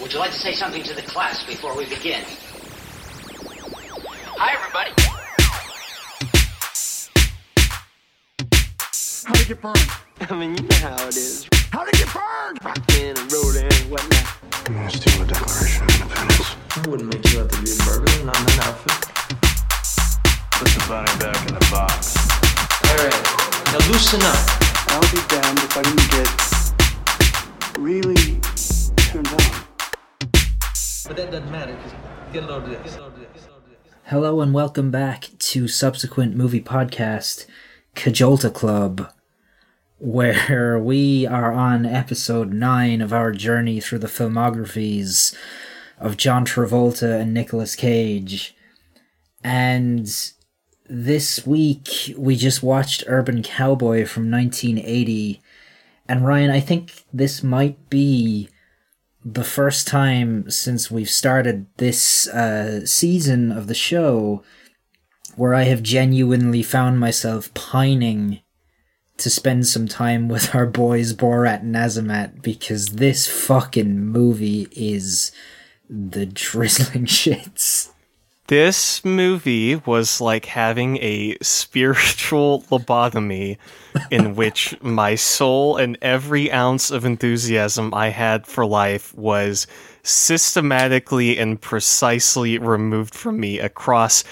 Would you like to say something to the class before we begin? Hi, everybody. How'd it get burned? I mean, you know how it is. How'd it get burned? Rockin' and rollin' and whatnot. I'm gonna steal the Declaration of Independence. I wouldn't make you out to be a burglar, and not in that outfit. Put the bunny back in the box. Alright, now loosen up. I'll be damned if I didn't get really turned on. But that doesn't matter, get a load of this. Hello and welcome back to subsequent movie podcast Cajolta Club, where we are on episode nine of our journey through the filmographies of John Travolta and Nicolas Cage. And this week we just watched Urban Cowboy from 1980. And Ryan, I think this might be the first time since we've started this uh, season of the show where I have genuinely found myself pining to spend some time with our boys Borat and Azamat because this fucking movie is the drizzling shits. This movie was like having a spiritual lobotomy in which my soul and every ounce of enthusiasm I had for life was systematically and precisely removed from me across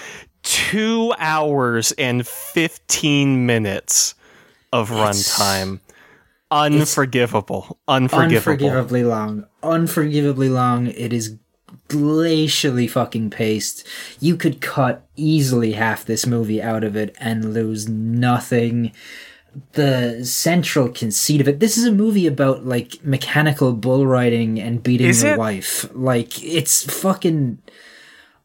two hours and 15 minutes of runtime. Unforgivable. Unforgivable. Unforgivably long. Unforgivably long. It is glacially fucking paced. You could cut easily half this movie out of it and lose nothing. The central conceit of it. This is a movie about like mechanical bull riding and beating Is your it? wife. Like it's fucking.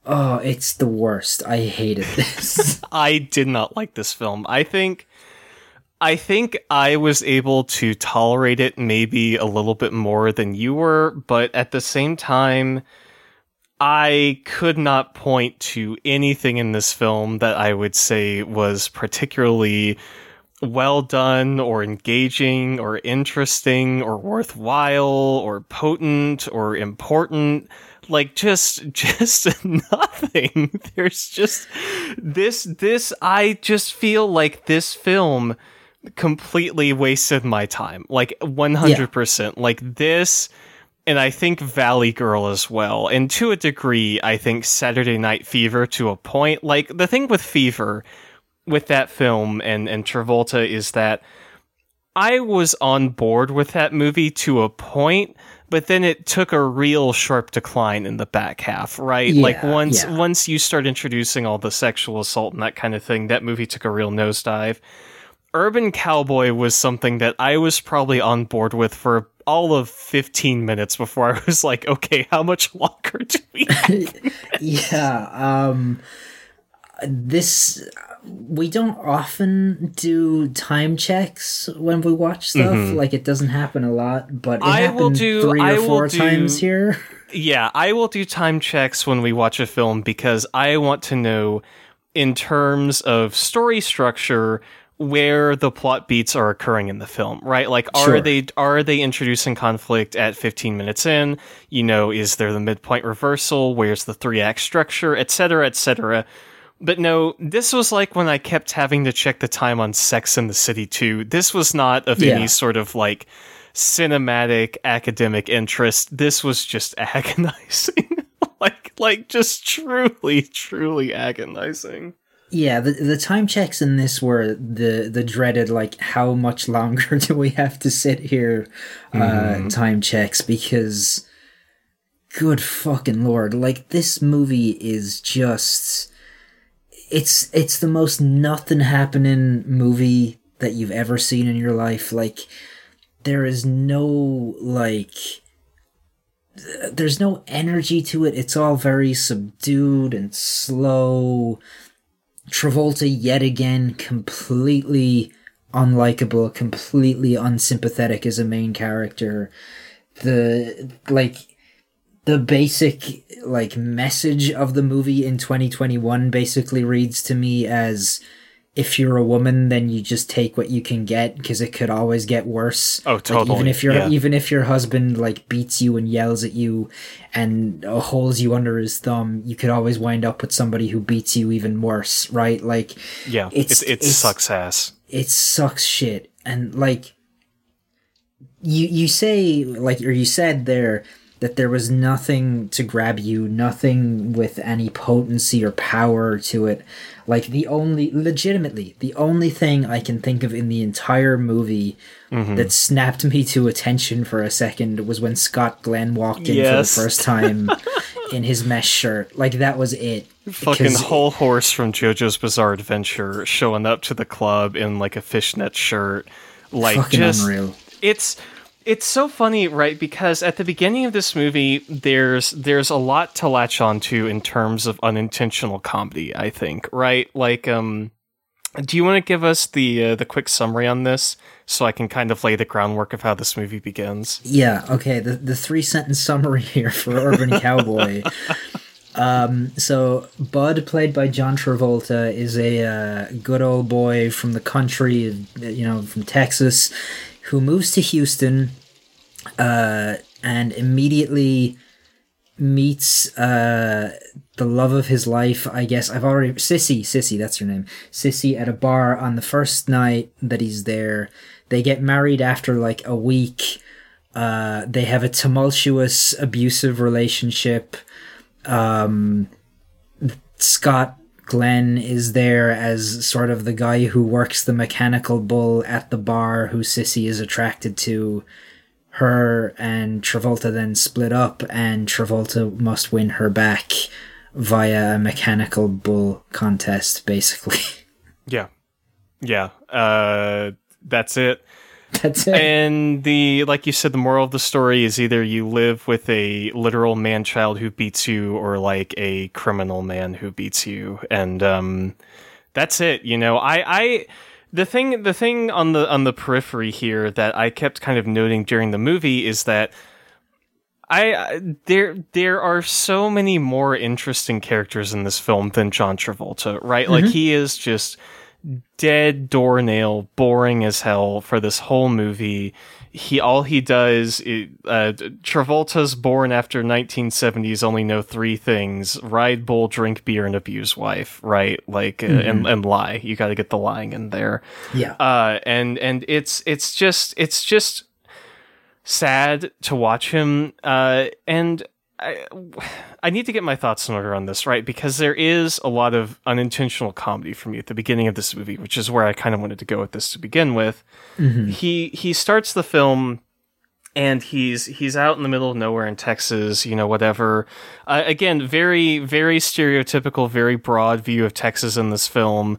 Oh, it's the worst. I hated this. I did not like this film. I think I think I was able to tolerate it maybe a little bit more than you were, but at the same time I could not point to anything in this film that I would say was particularly well done or engaging or interesting or worthwhile or potent or important. Like just just nothing. There's just this this i just feel like this film completely wasted my time. Like 100% like this and I think Valley Girl as well. And to a degree, I think Saturday Night Fever to a point. Like the thing with Fever with that film and and Travolta is that I was on board with that movie to a point, but then it took a real sharp decline in the back half, right? like once yeah. once you start introducing all the sexual assault and that kind of thing, that movie took a real nosedive. Urban Cowboy was something that I was probably on board with for all of 15 minutes before I was like, okay, how much longer do we have? yeah um this we don't often do time checks when we watch stuff like it doesn't happen a lot but it Mm-hmm. I will do- three or I will four do- times here Yeah, I will do time checks when we watch a film because I want to know, in terms of story structure, where the plot beats are occurring in the film, right? Like, are Sure. they are they introducing conflict at 15 minutes in? You know, is there the midpoint reversal? Where's the three act structure, et cetera, et cetera. But no, this was like when I kept having to check the time on Sex in the City 2. This was not of Yeah. any sort of like cinematic academic interest. This was just agonizing. like like just truly truly agonizing. Yeah the, the time checks in this were the the dreaded like how much longer do we have to sit here uh Mm-hmm. time checks? Because good fucking lord like this movie is just it's it's the most nothing happening movie that you've ever seen in your life. Like there is no like there's no energy to it. It's all very subdued and slow travolta yet again completely unlikable completely unsympathetic as a main character. The like the basic like message of the movie in 2021 basically reads to me as if you're a woman, then you just take what you can get because it could always get worse. Oh, Like, totally, even if your yeah. even if your husband like beats you and yells at you and uh, holds you under his thumb, you could always wind up with somebody who beats you even worse, right? Like, Yeah, It's- it, it it's- sucks ass. it sucks shit and like you you say like or you said there that there was nothing to grab you nothing with any potency or power to it. Like the only legitimately the only thing i can think of in the entire movie Mm-hmm. that snapped me to attention for a second was when scott glenn walked in Yes. for the first time in his mesh shirt. Like that was it. Fucking Hol Horse from JoJo's Bizarre Adventure showing up to the club in like a fishnet shirt, like just unreal. it's it's so funny, right? Because at the beginning of this movie, there's there's a lot to latch onto in terms of unintentional comedy. I think, right? Like, um, do you want to give us the uh, the quick summary on this so I can kind of lay the groundwork of how this movie begins? Yeah, okay. The the three sentence summary here for Urban Cowboy. Um, so Bud, played by John Travolta, is a uh, good old boy from the country, you know, from Texas, who moves to Houston, uh, and immediately meets uh the love of his life i guess. I've already sissy sissy that's her name. Sissy at a bar on the first night that he's there. They get married after like a week. Uh they have a tumultuous abusive relationship. Um scott glenn is there as sort of the guy who works the mechanical bull at the bar who sissy is attracted to her and Travolta then split up, and Travolta must win her back via a mechanical bull contest, basically. Yeah, yeah. Uh, that's it. That's it. and the like you said the moral of the story is either you live with a literal man child who beats you or like a criminal man who beats you and um that's it you know i i the thing the thing on the on the periphery here that i kept kind of noting during the movie is that I I- there there are so many more interesting characters in this film than John Travolta, right? Like he is just dead doornail, boring as hell for this whole movie. He all he does is, uh, Travolta's born after 1970s only know three things: ride bull, drink beer, and abuse wife. Right? Like uh, and and lie. You got to get the lying in there yeah. uh, and and it's it's just it's just sad to watch him. Uh, and I I need to get my thoughts in order on this, right? Because there is a lot of unintentional comedy for me at the beginning of this movie, which is where I kind of wanted to go with this to begin with. He he starts the film and he's he's out in the middle of nowhere in Texas, you know, whatever. Uh, again, very very stereotypical, very broad view of Texas in this film.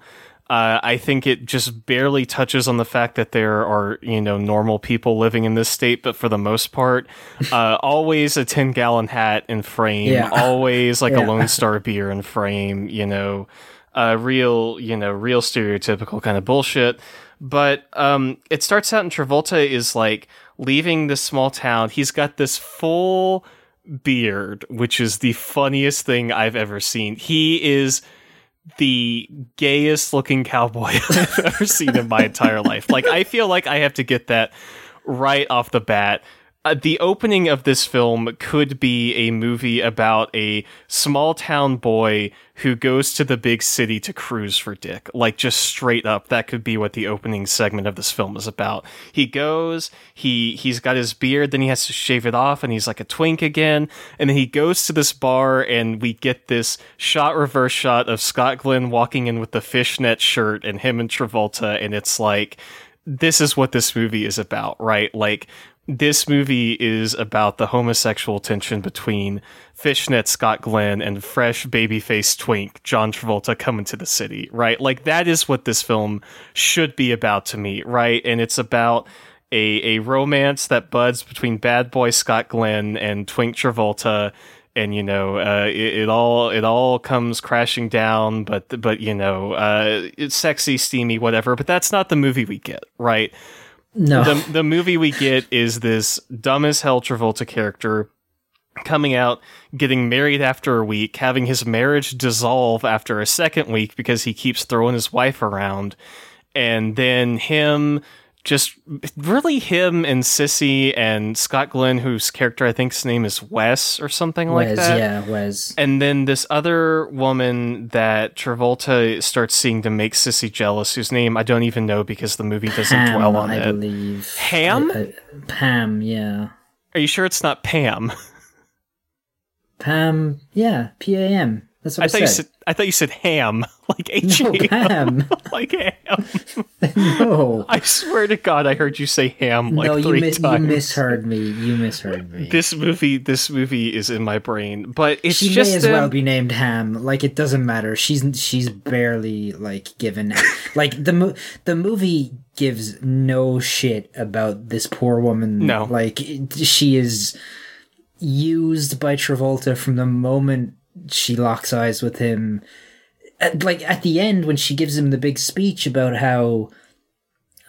Uh, I think it just barely touches on the fact that there are you know normal people living in this state, but for the most part, uh, always a ten gallon hat in frame, Yeah. always like Yeah. a Lone Star beer in frame, you know, uh, real you know real stereotypical kind of bullshit. But um, it starts out and Travolta is like leaving this small town. He's got this full beard, which is the funniest thing I've ever seen. He is the gayest looking cowboy I've ever seen in my entire life. Like, I feel like I have to get that right off the bat. Uh, the opening of this film could be a movie about a small town boy who goes to the big city to cruise for dick. Like just straight up, that could be what the opening segment of this film is about. He goes, he he's got his beard, then he has to shave it off, and he's like a twink again. And then he goes to this bar, and we get this shot reverse shot of Scott Glenn walking in with the fishnet shirt and him and Travolta, and it's like this is what this movie is about, right? Like this movie is about the homosexual tension between fishnet Scott Glenn and fresh babyface twink John Travolta coming to the city, right? Like that is what this film should be about to me, right? And it's about a a romance that buds between bad boy Scott Glenn and twink Travolta and you know uh, it, it all it all comes crashing down but but you know uh, it's sexy steamy whatever but that's not the movie we get right No. the the movie we get is this dumb as hell Travolta character coming out, getting married after a week, having his marriage dissolve after a second week because he keeps throwing his wife around, and then him just really him and Sissy and Scott Glenn, whose character I think's name is Wes or something like that. yeah, Wes. And then this other woman that Travolta starts seeing to make Sissy jealous, whose name I don't even know because the movie doesn't Pam, dwell on I it. believe. Ham? I- uh, I- Pam, yeah. Are you sure it's not Pam? Pam, yeah, P A M. That's what I, I thought you said. said I thought you said ham, like H No, A M, Pam. like ham. no. I swear to God, I heard you say ham like no, you, three mi- you misheard me. You misheard me. This movie, this movie is in my brain, but it's she just may as um, well be named Ham. Like it doesn't matter. She's she's barely like given. like the mo- the movie gives no shit about this poor woman. No. like it- she is used by Travolta from the moment she locks eyes with him. At, like at the end when she gives him the big speech about how.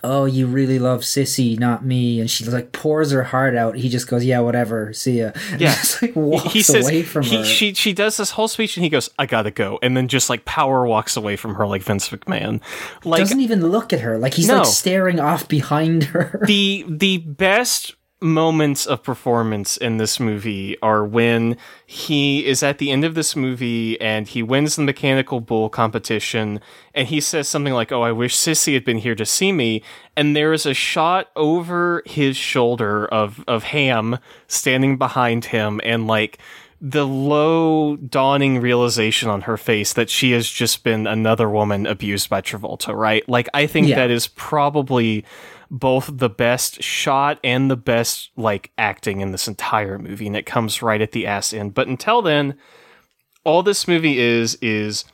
Oh, you really love Sissy, not me, and she like pours her heart out. He just goes, "Yeah, whatever, see ya." And Yeah. just like he- walks he says away from he, her. she she does this whole speech and he goes, "I gotta go," and then just like power walks away from her like Vince McMahon. Like doesn't even look at her. Like he's No. like staring off behind her. the the best moments of performance in this movie are when he is at the end of this movie and he wins the mechanical bull competition and he says something like oh i wish sissy had been here to see me. And there is a shot over his shoulder of of ham standing behind him and like the low dawning realization on her face that she has just been another woman abused by Travolta, right? Like I think Yeah. that is probably both the best shot and the best like acting in this entire movie and it comes right at the ass end. But until then, all this movie is is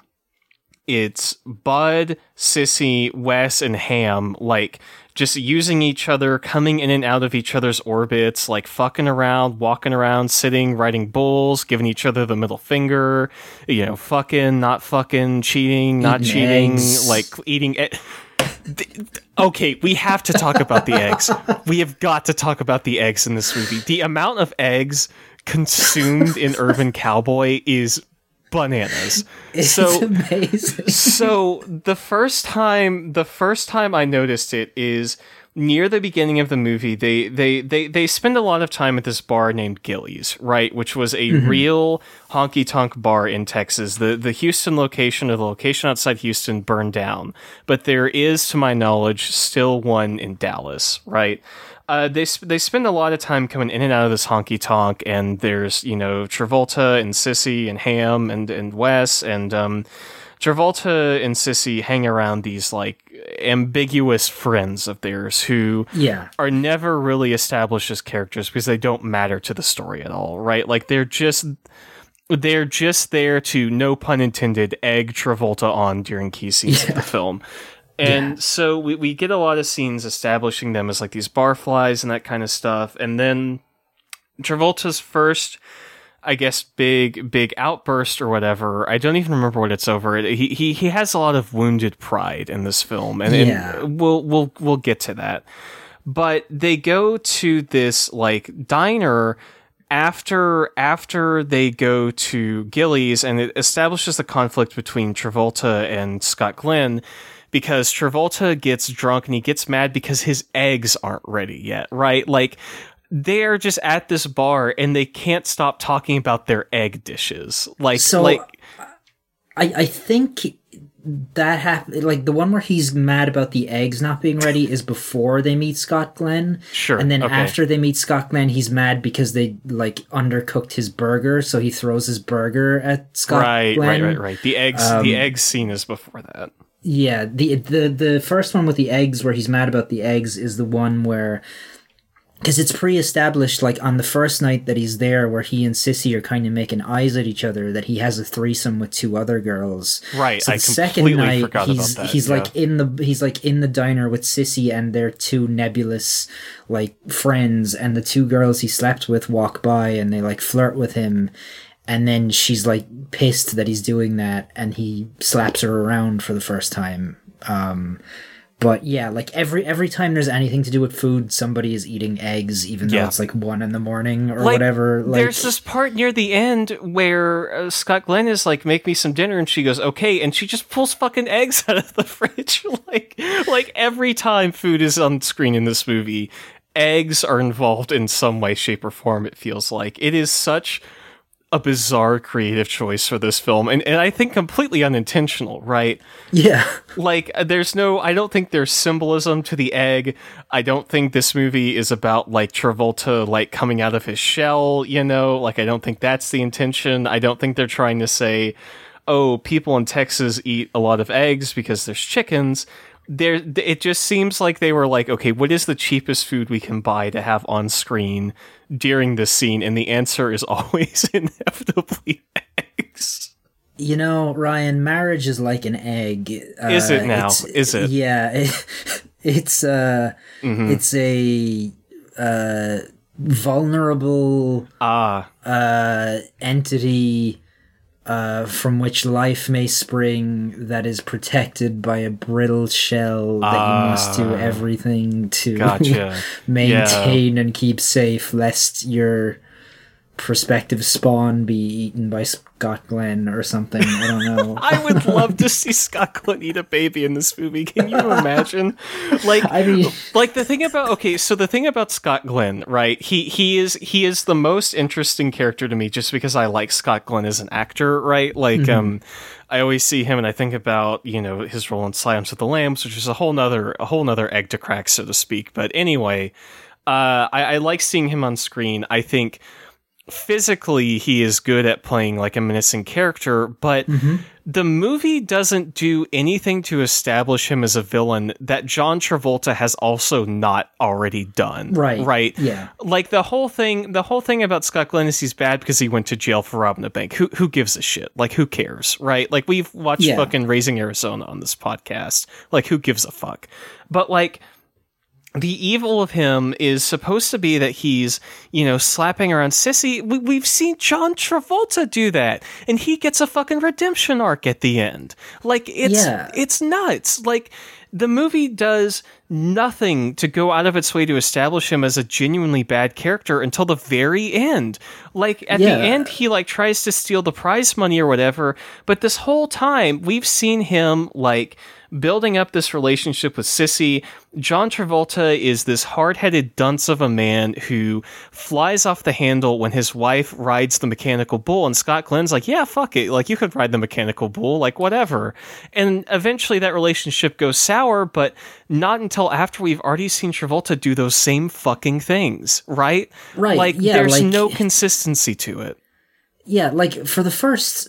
it's Bud, Sissy, Wes, and Ham, like just using each other, coming in and out of each other's orbits, like fucking around, walking around, sitting, riding bulls, giving each other the middle finger, you know, fucking, not fucking, cheating, not Eating cheating, eggs. like eating. E- okay, we have to talk about the eggs. We have got to talk about the eggs in this movie. The amount of eggs consumed in Urban Cowboy is bananas. It's so amazing. so the first time the first time I noticed it is near the beginning of the movie they they they they spend a lot of time at this bar named Gilley's, right, which was a mm-hmm. real honky tonk bar in Texas. The the Houston location or the location outside Houston burned down, but there is to my knowledge still one in Dallas, right? Uh, they sp- they spend a lot of time coming in and out of this honky tonk, and there's you know Travolta and Sissy and Ham and and Wes and um, Travolta and Sissy hang around these like ambiguous friends of theirs who Yeah. are never really established as characters because they don't matter to the story at all, right? Like they're just they're just there to no pun intended egg Travolta on during key scenes of the film. And so we, we get a lot of scenes establishing them as like these barflies and that kind of stuff. And then Travolta's first, I guess, big big outburst or whatever. I don't even remember what it's over. He he he has a lot of wounded pride in this film, and, Yeah. and we'll we'll we'll get to that. But they go to this like diner after after they go to Gilley's, and it establishes the conflict between Travolta and Scott Glenn. Because Travolta gets drunk and he gets mad because his eggs aren't ready yet, right? Like, they're just at this bar and they can't stop talking about their egg dishes. Like, So, like I I think that happened. Like the one where he's mad about the eggs not being ready is before they meet Scott Glenn. Sure, And then okay. after they meet Scott Glenn, he's mad because they like undercooked his burger, so he throws his burger at Scott right, Glenn. right, right, right. The eggs, Um, the eggs scene is before that. Yeah, the the the first one with the eggs where he's mad about the eggs is the one where because it's pre-established like on the first night that he's there where he and Sissy are kind of making eyes at each other that he has a threesome with two other girls. Right, So I the second night he's he's like yeah. in the he's like in the diner with Sissy and their two nebulous like friends and the two girls he slept with walk by and they like flirt with him and then she's like pissed that he's doing that and he slaps her around for the first time um But yeah, like every every time there's anything to do with food, somebody is eating eggs, even though Yeah. it's like one in the morning or Like, whatever. Like, there's this part near the end where uh, Scott Glenn is like, "Make me some dinner," and she goes, "Okay," and she just pulls fucking eggs out of the fridge. like, like every time food is on screen in this movie, eggs are involved in some way, shape, or form. It feels like it is such a bizarre creative choice for this film, and and I think completely unintentional, right? yeah, like uh, there's no i don't think there's symbolism to the egg. I don't think this movie is about like travolta like coming out of his shell you know? Like i don't think that's the intention. I don't think they're trying to say oh people in texas eat a lot of eggs because there's chickens. There it just seems like they were like okay what is the cheapest food we can buy to have on screen during this scene and the answer is always inevitably eggs you know, Ryan, marriage is like an egg. Uh, Is it now? Is it? Mm-hmm. Yeah, it, it's uh, it's a uh, vulnerable ah uh, entity uh, from which life may spring that is protected by a brittle shell that you must do everything to Ah. Gotcha. maintain and keep safe, lest your prospective spawn be eaten by Scott Glenn or something. I don't know. I would love to see Scott Glenn eat a baby in this movie. Can you imagine? Like, I mean- like the thing about okay, so the thing about Scott Glenn, right? He he is he is the most interesting character to me just because I like Scott Glenn as an actor, right? Like, um, I always see him and I think about you know his role in Silence of the Lambs, which is a whole nother a whole nother egg to crack, so to speak. But anyway, uh, I, I like seeing him on screen. I think physically he is good at playing like a menacing character, but mm-hmm. the movie doesn't do anything to establish him as a villain that John Travolta has also not already done. Right. Right. Yeah. Like the whole thing the whole thing about Scott Glenn is he's bad because he went to jail for robbing a bank. Who who gives a shit? Like who cares? Right? Like we've watched Yeah. fucking Raising Arizona on this podcast. Like who gives a fuck? But like the evil of him is supposed to be that he's, you know, slapping around Sissy. We, we've seen John Travolta do that, and he gets a fucking redemption arc at the end. Like it's Yeah. it's nuts. Like the movie does nothing to go out of its way to establish him as a genuinely bad character until the very end. Like at Yeah. the end he like tries to steal the prize money or whatever, but this whole time we've seen him like building up this relationship with Sissy. John Travolta is this hard-headed dunce of a man who flies off the handle when his wife rides the mechanical bull and Scott Glenn's like, "Yeah, fuck it. Like you could ride the mechanical bull, like whatever." And eventually that relationship goes sour, but not until after we've already seen Travolta do those same fucking things, right? Right, Like yeah, there's like- no consistency to it. Yeah, like for the first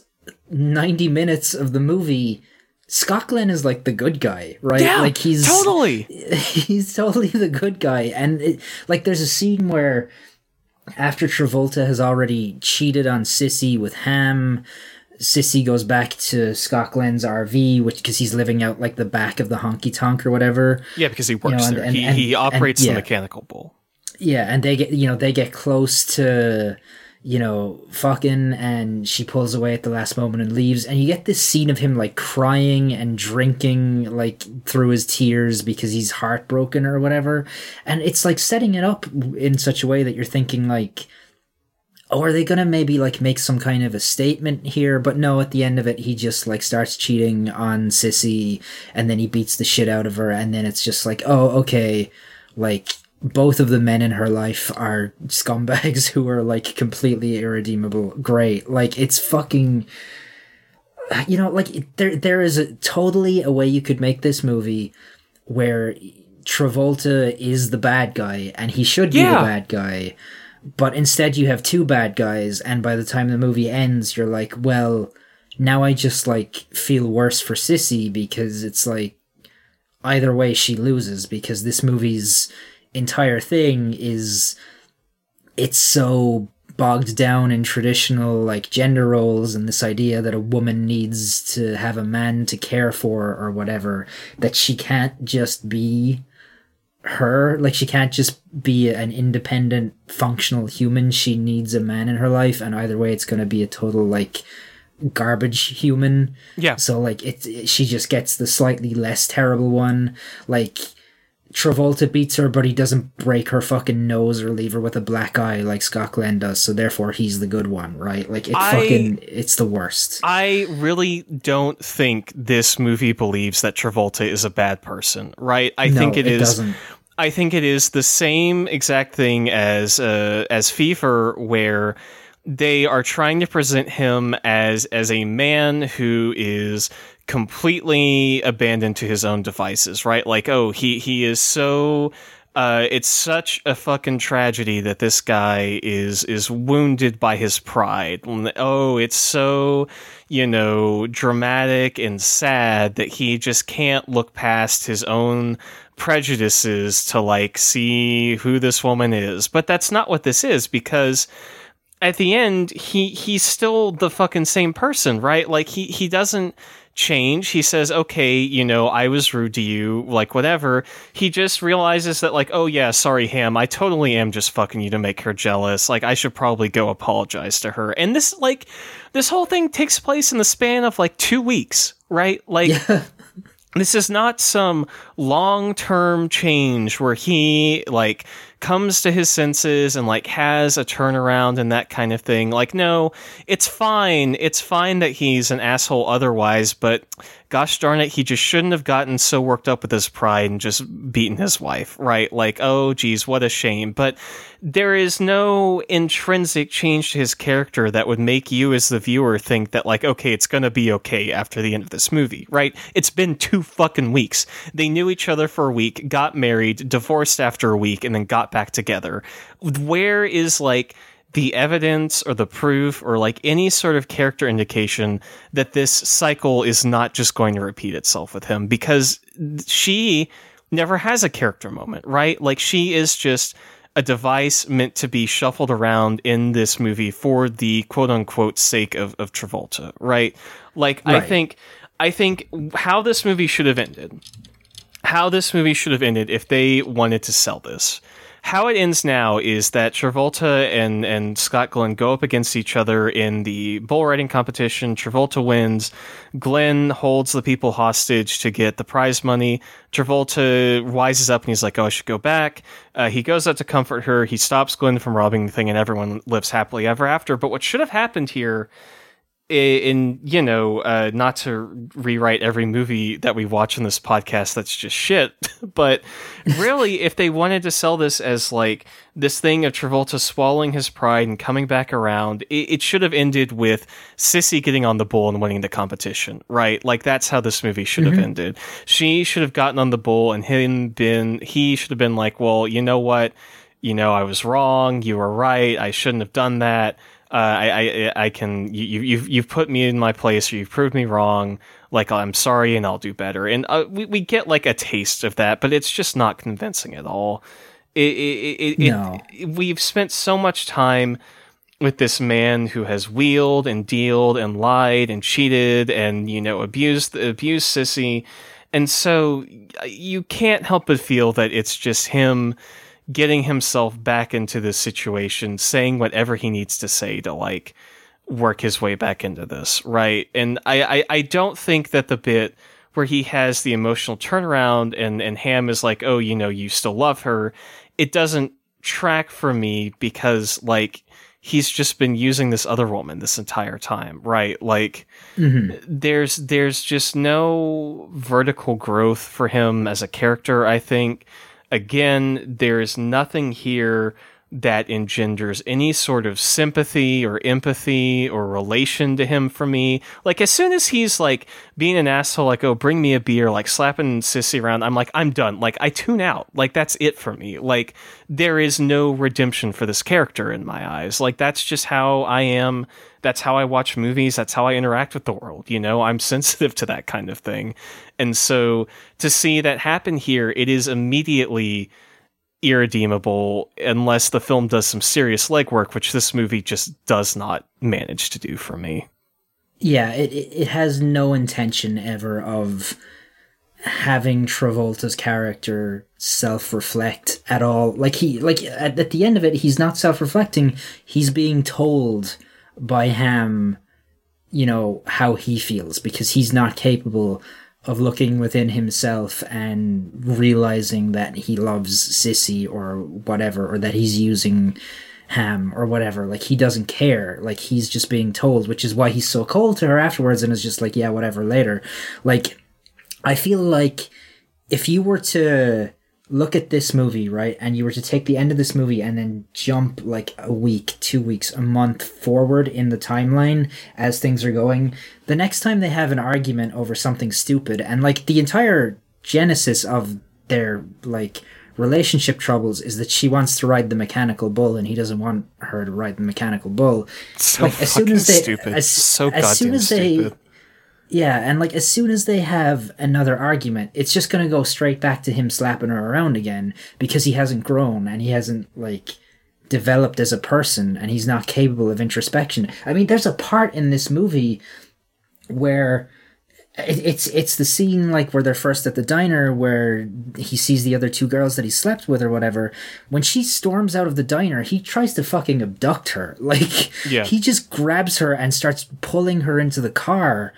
90 minutes of the movie, Scott Glenn is like the good guy, right? Yeah, like he's totally. he's totally the good guy and it, like there's a scene where after Travolta has already cheated on Sissy with Ham Sissy goes back to Scott Glenn's RV which cuz he's living out like the back of the honky tonk or whatever Yeah, because he works and- there. and- he and- he and- operates yeah. the mechanical bull. yeah, and they get you know they get close to you know fucking, and she pulls away at the last moment and leaves, and you get this scene of him like crying and drinking like through his tears because he's heartbroken or whatever, and it's like setting it up in such a way that you're thinking like. Oh, are they gonna maybe like make some kind of a statement here? But no, at the end of it, he just like starts cheating on Sissy, and then he beats the shit out of her, and then it's just like, oh, okay, like both of the men in her life are scumbags who are like completely irredeemable. Great, like it's fucking. You know, like there there is a totally a way you could make this movie where Travolta is the bad guy and he should be Yeah. the bad guy. But instead you have two bad guys and by the time the movie ends you're like, well, now I just like feel worse for Sissy because it's like either way she loses because this movie's entire thing is it's so bogged down in traditional like gender roles and this idea that a woman needs to have a man to care for or whatever that she can't just be her like she can't just be an independent functional human she needs a man in her life and either way it's going to be a total like garbage human. Yeah. So like it, it- she just gets the slightly less terrible one. Like Travolta beats her, but he doesn't break her fucking nose or leave her with a black eye like Scott Glenn does. So therefore, he's the good one, right? Like it I- fucking, it's the worst. I really don't think this movie believes that Travolta is a bad person, right? I No, think it it is. doesn't. I think it is the same exact thing as uh, as Fever, where they are trying to present him as as a man who is completely abandoned to his own devices, right? Like, oh, he he is so uh, it's such a fucking tragedy that this guy is is wounded by his pride. Oh, it's so you know dramatic and sad that he just can't look past his own prejudices to like see who this woman is. But that's not what this is because at the end he he's still the fucking same person, right? Like he he doesn't change. He says, "Okay, you know, I was rude to you, like whatever." He just realizes that like, "Oh yeah, sorry Ham, I totally am just fucking you to make her jealous. Like I should probably go apologize to her." And this like this whole thing takes place in the span of like 2 weeks, right? Like this is not some long-term change where he like comes to his senses and like has a turnaround and that kind of thing like no it's fine. It's fine that he's an asshole otherwise but gosh darn it he just shouldn't have gotten so worked up with his pride and just beaten his wife right? Like oh geez what a shame. But there is no intrinsic change to his character that would make you as the viewer think that like okay it's gonna be okay after the end of this movie right? It's been two fucking weeks. They knew each other for a week got married divorced after a week and then got back together. Where is like the evidence or the proof or like any sort of character indication that this cycle is not just going to repeat itself with him because she never has a character moment, right? Like she is just a device meant to be shuffled around in this movie for the quote unquote sake of, of Travolta, right? Like I think I think how this movie should have ended how this movie should have ended if they wanted to sell this. How it ends now is that Travolta and, and Scott Glenn go up against each other in the bull riding competition. Travolta wins. Glenn holds the people hostage to get the prize money. Travolta wises up and he's like, "Oh, I should go back." Uh, he goes out to comfort her. He stops Glenn from robbing the thing, and everyone lives happily ever after. But what should have happened here in you know uh, not to rewrite every movie that we watch in this podcast that's just shit but really if they wanted to sell this as like this thing of travolta swallowing his pride and coming back around it, it should have ended with sissy getting on the bull and winning the competition right? Like that's how this movie should have ended. She should have gotten on the bull and him been he should have been like well you know what? You know i was wrong. You were right. I shouldn't have done that uh, I, I I can you you- you've you've put me in my place or you've proved me wrong. Like I'm sorry and I'll do better. And uh, we we get like a taste of that, but it's just not convincing at all. It it, it, No. we've spent so much time with this man who has wheeled and dealed and lied and cheated and you know abused abused sissy, and so uh, you can't help but feel that it's just him getting himself back into this situation, saying whatever he needs to say to like work his way back into this, right? And I, I, I don't think that the bit where he has the emotional turnaround and, and Ham is like, oh, you know, you still love her, it doesn't track for me because like he's just been using this other woman this entire time, right? Like mm-hmm. there's there's just no vertical growth for him as a character, I think. Again, there's nothing here that engenders any sort of sympathy or empathy or relation to him for me. Like as soon as he's like being an asshole, like, oh, bring me a beer, like slapping sissy around, I'm like, I'm done. Like I tune out. Like that's it for me. Like there is no redemption for this character in my eyes. Like that's just how I am. That's how I watch movies. That's how I interact with the world. You know, I'm sensitive to that kind of thing. And so to see that happen here, it is immediately irredeemable unless the film does some serious legwork, which this movie just does not manage to do for me. Yeah, it it has no intention ever of having Travolta's character self-reflect at all. Like he like at, at the end of it he's not self-reflecting, he's being told by Ham you know, how he feels because he's not capable of looking within himself and realizing that he loves Sissy or whatever, or that he's using Ham or whatever. Like he doesn't care. Like he's just being told, which is why he's so cold to her afterwards and is just like, yeah, whatever, later. Like, I feel like if you were to look at this movie, right, and you were to take the end of this movie and then jump like a week, two weeks, a month forward in the timeline as things are going, the next time they have an argument over something stupid, and like the entire genesis of their like relationship troubles is that she wants to ride the mechanical bull and he doesn't want her to ride the mechanical bull. So like as soon as they stupid. as, so as soon goddamn as they stupid. Yeah, and like as soon as they have another argument, it's just gonna go straight back to him slapping her around again because he hasn't grown and he hasn't like developed as a person and he's not capable of introspection. I mean, there's a part in this movie where it, it's it's the scene like where they're first at the diner where he sees the other two girls that he slept with or whatever. When she storms out of the diner, he tries to fucking abduct her. Like Yeah. he just grabs her and starts pulling her into the car.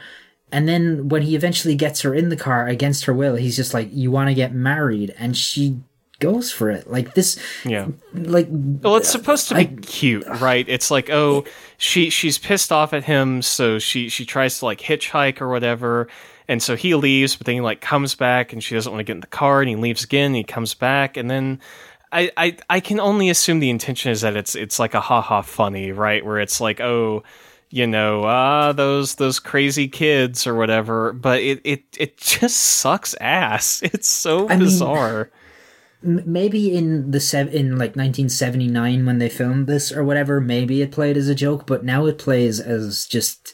And then when he eventually gets her in the car against her will, he's just like, "You want to get married?" And she goes for it. Like this, Yeah. like Well, it's supposed to be I- cute, right? It's like, oh, she she's pissed off at him, so she she tries to like hitchhike or whatever, and so he leaves, but then he like comes back, and she doesn't want to get in the car, and he leaves again, and he comes back, and then. I, I, I can only assume the intention is that it's it's like a ha ha funny, right? Where it's like, oh, you know, ah, those those crazy kids or whatever. But it it, it just sucks ass. It's so I bizarre. M- maybe in the sev- in like 1979 when they filmed this or whatever maybe it played as a joke but now it plays as just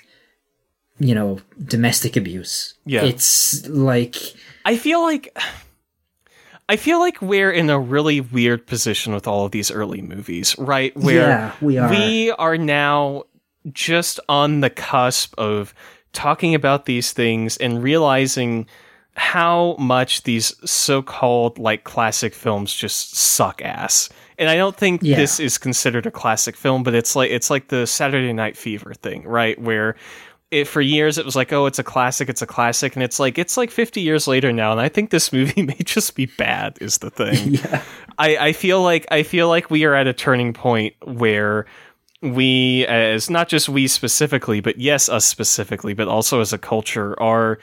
you know domestic abuse Yeah. it's like I feel like I feel like we're in a really weird position with all of these early movies, right? Where Yeah, we are. we are now just on the cusp of talking about these things and realizing how much these so-called like classic films just suck ass. And I don't think Yeah. this is considered a classic film, but it's like it's like the Saturday Night Fever thing, right? Where it for years it was like, oh, it's a classic, it's a classic, and it's like it's like 50 years later now, and I think this movie may just be bad. Is the thing? yeah I, I feel like I feel like we are at a turning point where we, as not just we specifically, but yes, us specifically, but also as a culture, are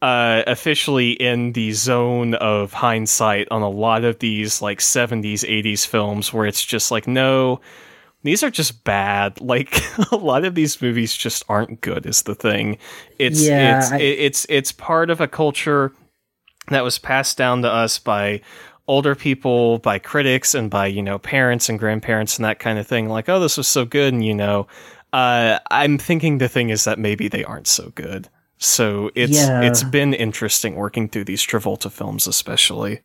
uh, officially in the zone of hindsight on a lot of these like 70s, 80s films where it's just like, no, these are just bad. Like a lot of these movies just aren't good. Is the thing? It's Yeah, it's I- it, it's it's part of a culture that was passed down to us by older people, by critics, and by you know parents and grandparents and that kind of thing. Like, oh, this was so good, and you know, uh, I'm thinking the thing is that maybe they aren't so good. So it's Yeah. it's been interesting working through these Travolta films, especially.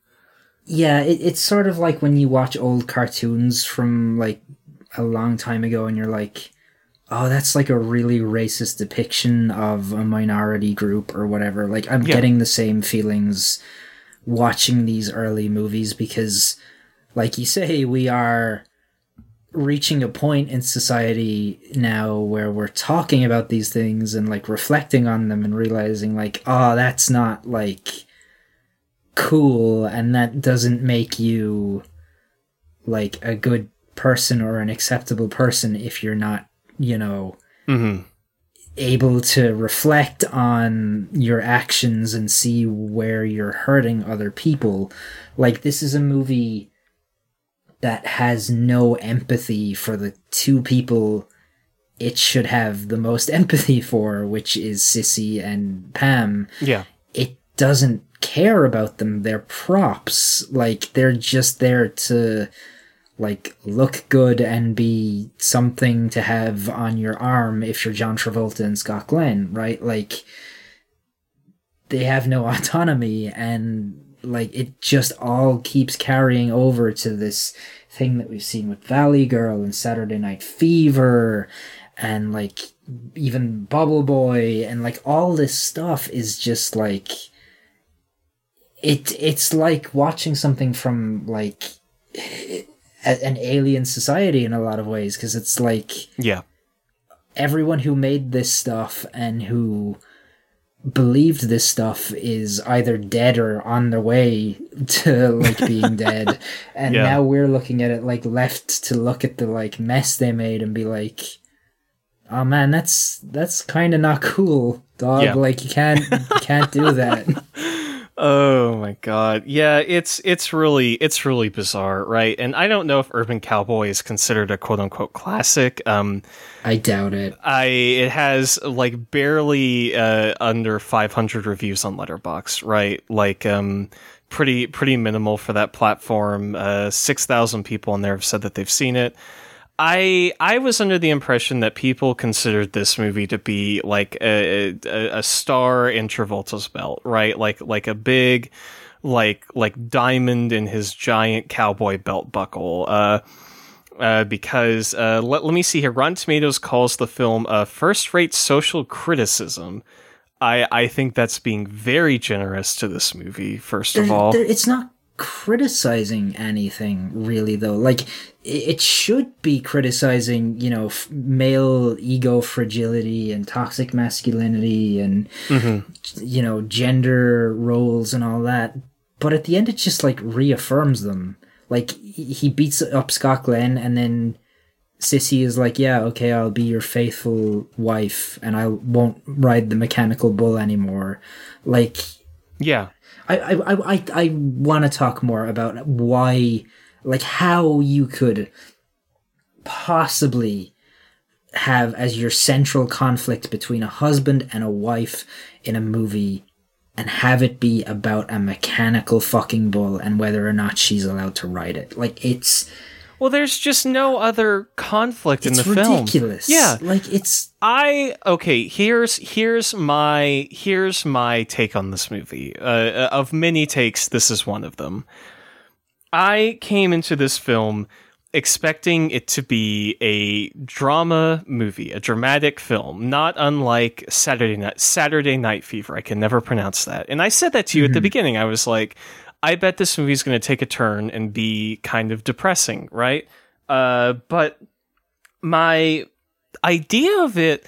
yeah it, it's sort of like when you watch old cartoons from like a long time ago and you're like oh that's like a really racist depiction of a minority group or whatever like i'm Yeah. getting the same feelings watching these early movies because like you say we are reaching a point in society now where we're talking about these things and like reflecting on them and realizing like oh that's not like cool and that doesn't make you like a good person or an acceptable person if you're not you know hmm able to reflect on your actions and see where you're hurting other people. Like, this is a movie that has no empathy for the two people it should have the most empathy for, which is Sissy and Pam. Yeah. It doesn't care about them. They're props. Like, they're just there to like look good and be something to have on your arm if you're John Travolta and Scott Glenn, right? Like they have no autonomy and like it just all keeps carrying over to this thing that we've seen with Valley Girl and Saturday Night Fever and like even Bubble Boy and like all this stuff is just like it it's like watching something from like a- an alien society in a lot of ways because it's like Yeah. everyone who made this stuff and who believed this stuff is either dead or on their way to like being dead and Yeah. now we're looking at it like left to look at the like mess they made and be like oh man that's that's kind of not cool dog Yeah. like you can't you can't do that Oh my god. Yeah, it's it's really it's really bizarre, right? And I don't know if Urban Cowboy is considered a quote unquote classic. Um i doubt it I it has like barely uh, under 500 reviews on Letterboxd, right? Like um pretty pretty minimal for that platform. Uh 6,000 people on there have said that they've seen it. I I was under the impression that people considered this movie to be like a, a, a star in Travolta's belt, right? Like like a big like like diamond in his giant cowboy belt buckle. Uh uh, because uh, let, let me see here. Rotten Tomatoes calls the film a first-rate social criticism. I I think that's being very generous to this movie. First of all, there- it's not criticizing anything really though. Like it should be criticizing you know f- male ego fragility and toxic masculinity and mm-hmm. you know gender roles and all that. But at the end it just like reaffirms them. Like he he beats up scott glenn and then sissy is like yeah okay i'll be your faithful wife and i won't ride the mechanical bull anymore. Like yeah, I I I I, want to talk more about why, like, how you could possibly have as your central conflict between a husband and a wife in a movie and have it be about a mechanical fucking bull and whether or not she's allowed to ride it. Like it's Well, there's just no other conflict in it's the film. ridiculous. Yeah, Like it's I okay. Here's here's my here's my take on this movie. Uh, of many takes, this is one of them. I came into this film expecting it to be a drama movie, a dramatic film, not unlike Saturday Night Saturday Night Fever. I can never pronounce that. And I said that to you at the beginning. I was like, I bet this movie is going to take a turn and be kind of depressing, right? Uh, but my idea of it,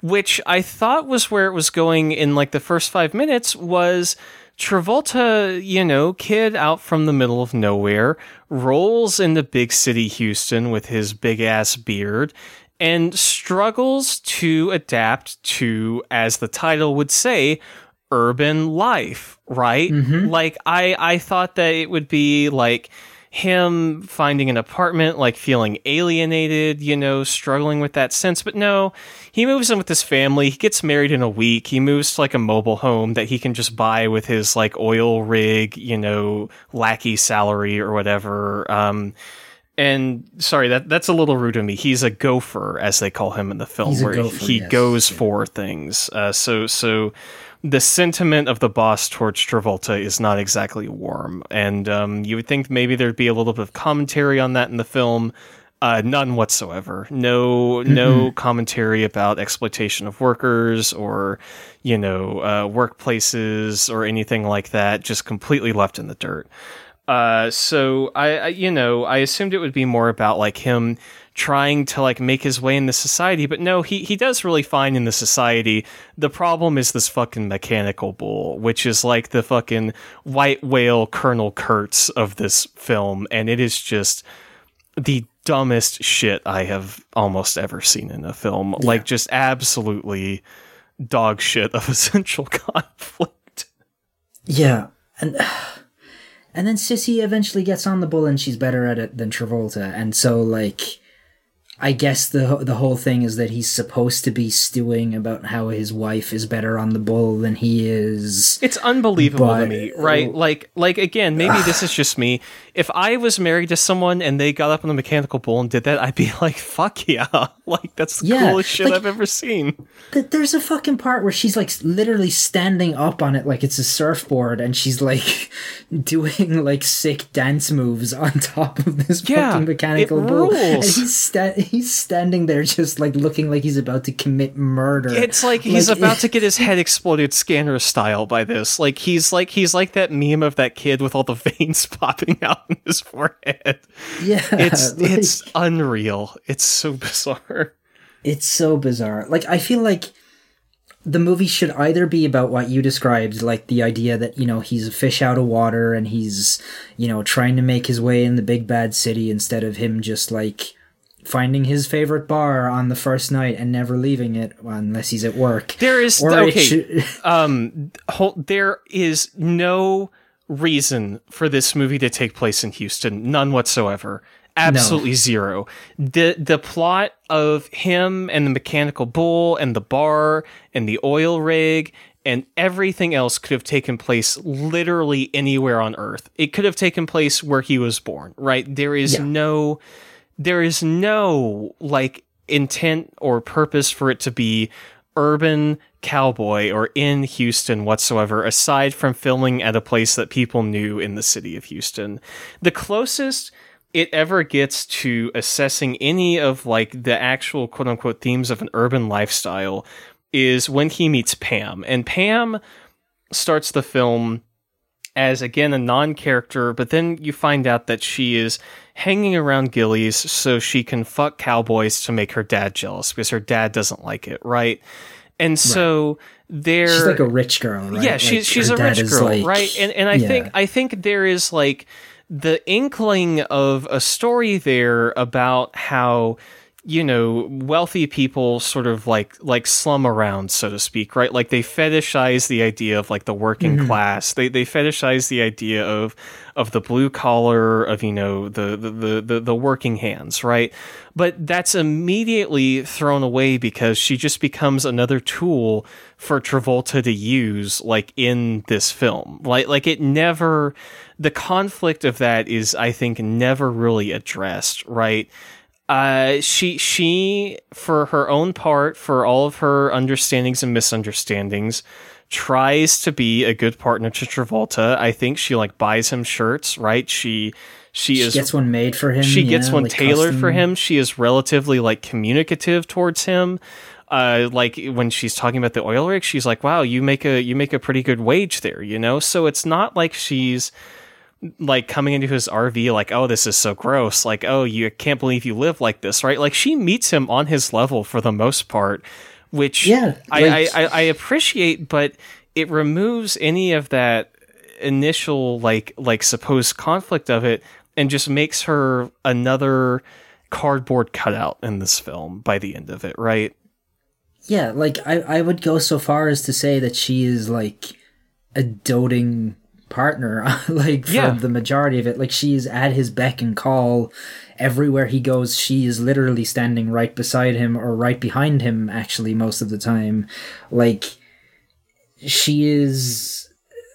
which I thought was where it was going in like the first five minutes, was Travolta, you know, kid out from the middle of nowhere, rolls into big city Houston with his big ass beard and struggles to adapt to, as the title would say, urban life, right? Like I I thought that it would be like him finding an apartment, like feeling alienated, you know, struggling with that sense. But no, he moves in with his family. He gets married in a week. He moves to like a mobile home that he can just buy with his like oil rig, you know, lackey salary or whatever. Um, and sorry, that that's a little rude of me. He's a gopher, as they call him in the film, He's where gopher, he yes, goes yeah. for things. Uh, so so the sentiment of the boss towards Travolta is not exactly warm, and um, you would think maybe there'd be a little bit of commentary on that in the film. Uh, none whatsoever. No, no commentary about exploitation of workers or, you know, uh, workplaces or anything like that. Just completely left in the dirt. Uh, so I, I, you know, I assumed it would be more about like him trying to like make his way in the society, but no, he he does really fine in the society. The problem is this fucking mechanical bull, which is like the fucking white whale Colonel Kurtz of this film, and it is just the dumbest shit I have almost ever seen in a film. Like just absolutely dog shit of a central conflict. Yeah, and and then Sissy eventually gets on the bull, and she's better at it than Travolta, and so like, I guess the the whole thing is that he's supposed to be stewing about how his wife is better on the bull than he is. It's unbelievable to me, right? Like, like again, maybe this is just me. If I was married to someone and they got up on the mechanical bull and did that, I'd be like, "Fuck yeah!" Like that's the Yeah, coolest shit like- I've ever seen. Th- There's a fucking part where she's like literally standing up on it like it's a surfboard, and she's like doing like sick dance moves on top of this Yeah, fucking mechanical bull, and he's sta- he's standing there just like looking like he's about to commit murder. It's like he's Like, about to get his head exploded scanner style by this. Like he's like he's like that meme of that kid with all the veins popping out in his forehead. Yeah, It's like- it's unreal. It's so bizarre. It's so bizarre. Like I feel like the movie should either be about what you described, like the idea that, you know, he's a fish out of water and he's, you know, trying to make his way in the big bad city instead of him just like finding his favorite bar on the first night and never leaving it unless he's at work. There is Or okay. should- um, there is no reason for this movie to take place in Houston, none whatsoever. Absolutely zero. The the plot of him and the mechanical bull and the bar and the oil rig and everything else could have taken place literally anywhere on earth. It could have taken place where he was born, right? There is Yeah. no there is no like intent or purpose for it to be urban cowboy or in Houston whatsoever aside from filming at a place that people knew in the city of Houston. The closest it ever gets to assessing any of like the actual quote unquote themes of an urban lifestyle is when he meets Pam. And Pam starts the film as again a non-character, but then you find out that she is hanging around Gilley's so she can fuck cowboys to make her dad jealous because her dad doesn't like it, right? And so there she's like a rich girl, right? yeah, Like, she's she's a rich girl, like- right? And and I yeah. think I think there is like the inkling of a story there about how you know wealthy people sort of like like slum around so to speak right? Like they fetishize the idea of like the working Mm-hmm. class. They they fetishize the idea of of the blue collar of you know the the the the, the working hands right? But that's immediately thrown away because she just becomes another tool for Travolta to use like in this film. Like like it never the conflict of that is I think never really addressed right uh, she she for her own part, for all of her understandings and misunderstandings, tries to be a good partner to Travolta. I think she like buys him shirts, right? She she, She is gets one made for him. she gets one like tailored for him. She is relatively like communicative towards him. Uh, like when she's talking about the oil rig, she's like, "Wow, you make a you make a pretty good wage there," you know. So it's not like she's like coming into his RV like, "Oh, this is so gross." Like, "Oh, you can't believe you live like this," right? Like she meets him on his level for the most part, which Yeah, I, like- I, I I appreciate, but it removes any of that initial like like supposed conflict of it and just makes her another cardboard cutout in this film by the end of it, right? Yeah, like I, I would go so far as to say that she is like a doting partner, like for Yeah. the majority of it. Like she is at his beck and call everywhere he goes. She is literally standing right beside him or right behind him. Actually, most of the time, like she is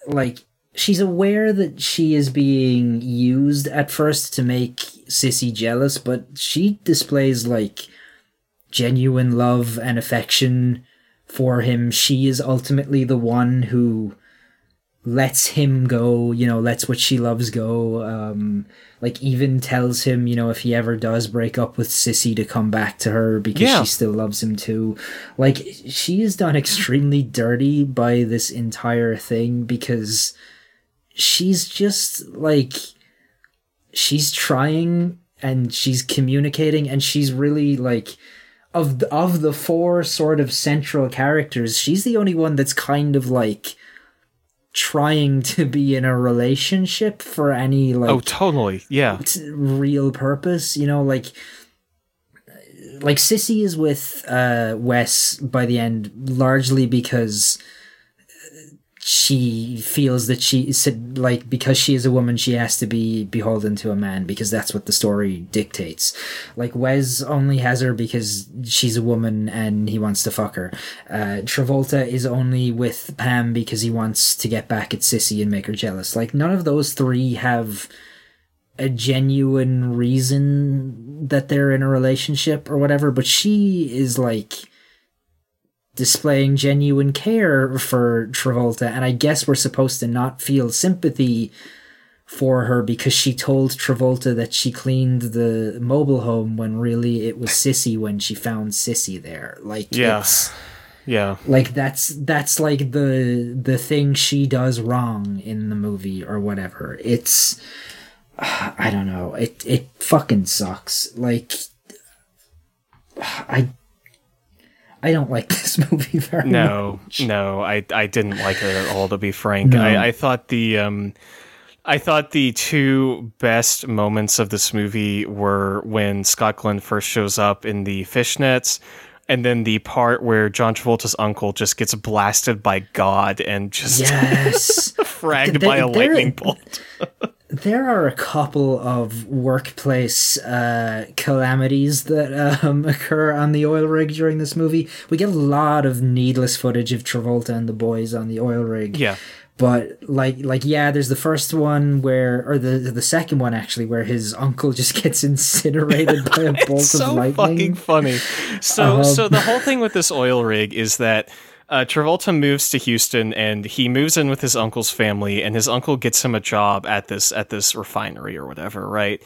like she's aware that she is being used at first to make Sissy jealous, but she displays like genuine love and affection for him. She is ultimately the one who lets him go, you know, lets what she loves go. Um, like even tells him, you know, if he ever does break up with Sissy to come back to her because Yeah. she still loves him too. Like she is done extremely dirty by this entire thing because she's just like she's trying and she's communicating and she's really like of the, of the four sort of central characters she's the only one that's kind of like trying to be in a relationship for any like oh, totally. Yeah. t- real purpose you know like like sissy is with uh wes by the end largely because she feels that she said like because she is a woman she has to be beholden to a man because that's what the story dictates. Like wes only has her because she's a woman and he wants to fuck her. Uh travolta is only with pam because he wants to get back at sissy and make her jealous. Like none of those three have a genuine reason that they're in a relationship or whatever but she is like displaying genuine care for Travolta and I guess we're supposed to not feel sympathy for her because she told Travolta that she cleaned the mobile home when really it was Sissy when she found Sissy there like Yeah. Yeah. like that's that's like the the thing she does wrong in the movie or whatever it's i don't know it it fucking sucks like i I don't like this movie very No, much. no, I I didn't like it at all. To be frank, No. I, I thought the um, I thought the two best moments of this movie were when Scott Glenn first shows up in the fishnets, and then the part where John Travolta's uncle just gets blasted by God and just Yes. fragged by a lightning bolt. there are a couple of workplace uh, calamities that um, occur on the oil rig during this movie. We get a lot of needless footage of Travolta and the boys on the oil rig. Yeah. But like like yeah, there's the first one where or the the second one actually where his uncle just gets incinerated by a bolt it's so of lightning. fucking funny. So, Um, so the whole thing with this oil rig is that uh, Travolta moves to Houston and he moves in with his uncle's family, and his uncle gets him a job at this at this refinery or whatever, right?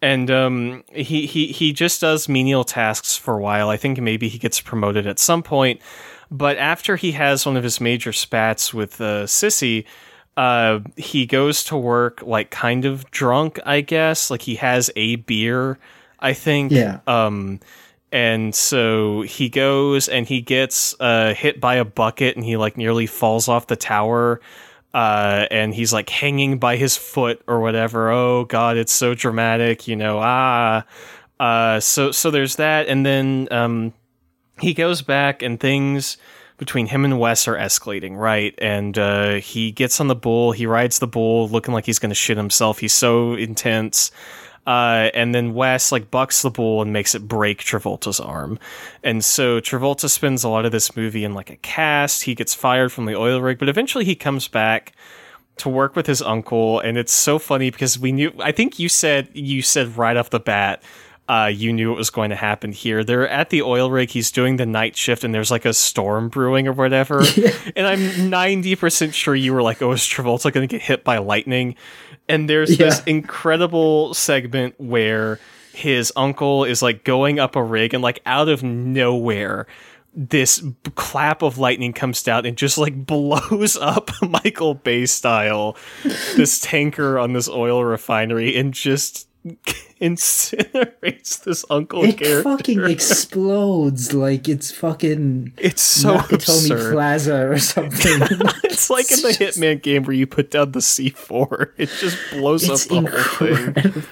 And um, he he he just does menial tasks for a while. I think maybe he gets promoted at some point, but after he has one of his major spats with uh, Sissy, uh, he goes to work like kind of drunk, I guess. Like he has a beer, I think. Yeah. Um, and so he goes and he gets uh, hit by a bucket and he like nearly falls off the tower. Uh, and he's like hanging by his foot or whatever. Oh God, it's so dramatic, you know. Ah, uh, so so there's that, and then um, he goes back and things between him and Wes are escalating, right? And uh, he gets on the bull, he rides the bull, looking like he's going to shit himself. He's so intense. Uh, and then Wes like bucks the bull and makes it break Travolta's arm. And so Travolta spends a lot of this movie in like a cast. He gets fired from the oil rig, but eventually he comes back to work with his uncle. And it's so funny because we knew, I think you said, you said right off the bat, uh, you knew it was going to happen here. They're at the oil rig. He's doing the night shift, and there's like a storm brewing or whatever. And I'm ninety percent sure you were like, "Oh, is Travolta going to get hit by lightning?" And there's this incredible segment where his uncle is like going up a rig, and like out of nowhere, this clap of lightning comes down and just like blows up Michael Bay style this tanker on this oil refinery and just incinerates this uncle It character. fucking explodes like it's fucking it's so Nakatomi absurd. Plaza or something. It's like in the Hitman game where you put down the C4. It just blows up the whole thing.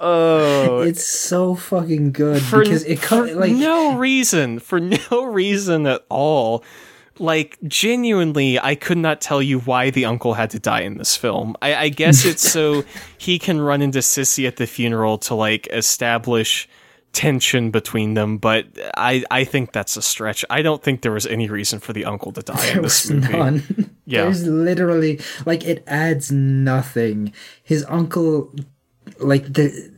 Oh, It's so fucking good for, because it co- for like no reason, for no reason at all. Like genuinely, I could not tell you why the uncle had to die in this film. I, I guess it's so he can run into Sissy at the funeral to like establish tension between them. But I, I think that's a stretch. I don't think there was any reason for the uncle to die there in this was movie. none. Yeah. There's literally like it adds nothing. His uncle like the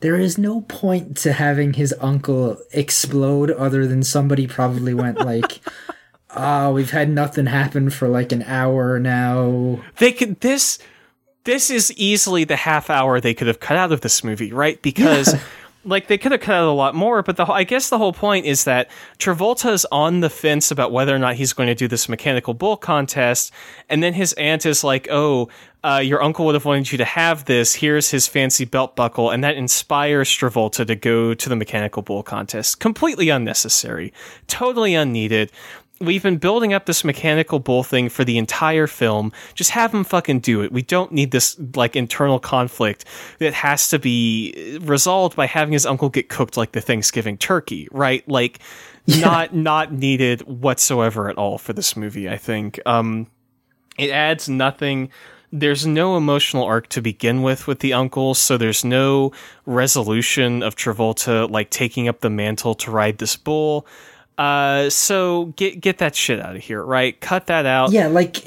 there is no point to having his uncle explode other than somebody probably went like oh we've had nothing happen for like an hour now. They could this this is easily the half hour they could have cut out of this movie right? Because like they could have cut out a lot more but the whole- i guess the whole point is that travolta is on the fence about whether or not he's going to do this mechanical bull contest and then his aunt is like oh uh, your uncle would have wanted you to have this. Here's his fancy belt buckle and that inspires travolta to go to the mechanical bull contest. Completely unnecessary. Totally unneeded we've been building up this mechanical bull thing for the entire film. Just have him fucking do it. We don't need this like internal conflict that has to be resolved by having his uncle get cooked like the Thanksgiving turkey, right? Like not not needed whatsoever at all for this movie, I think. Um it adds nothing there's no emotional arc to begin with with the uncle, so there's no resolution of Travolta like taking up the mantle to ride this bull. Uh, so get get that shit out of here, right? Cut that out. yeah like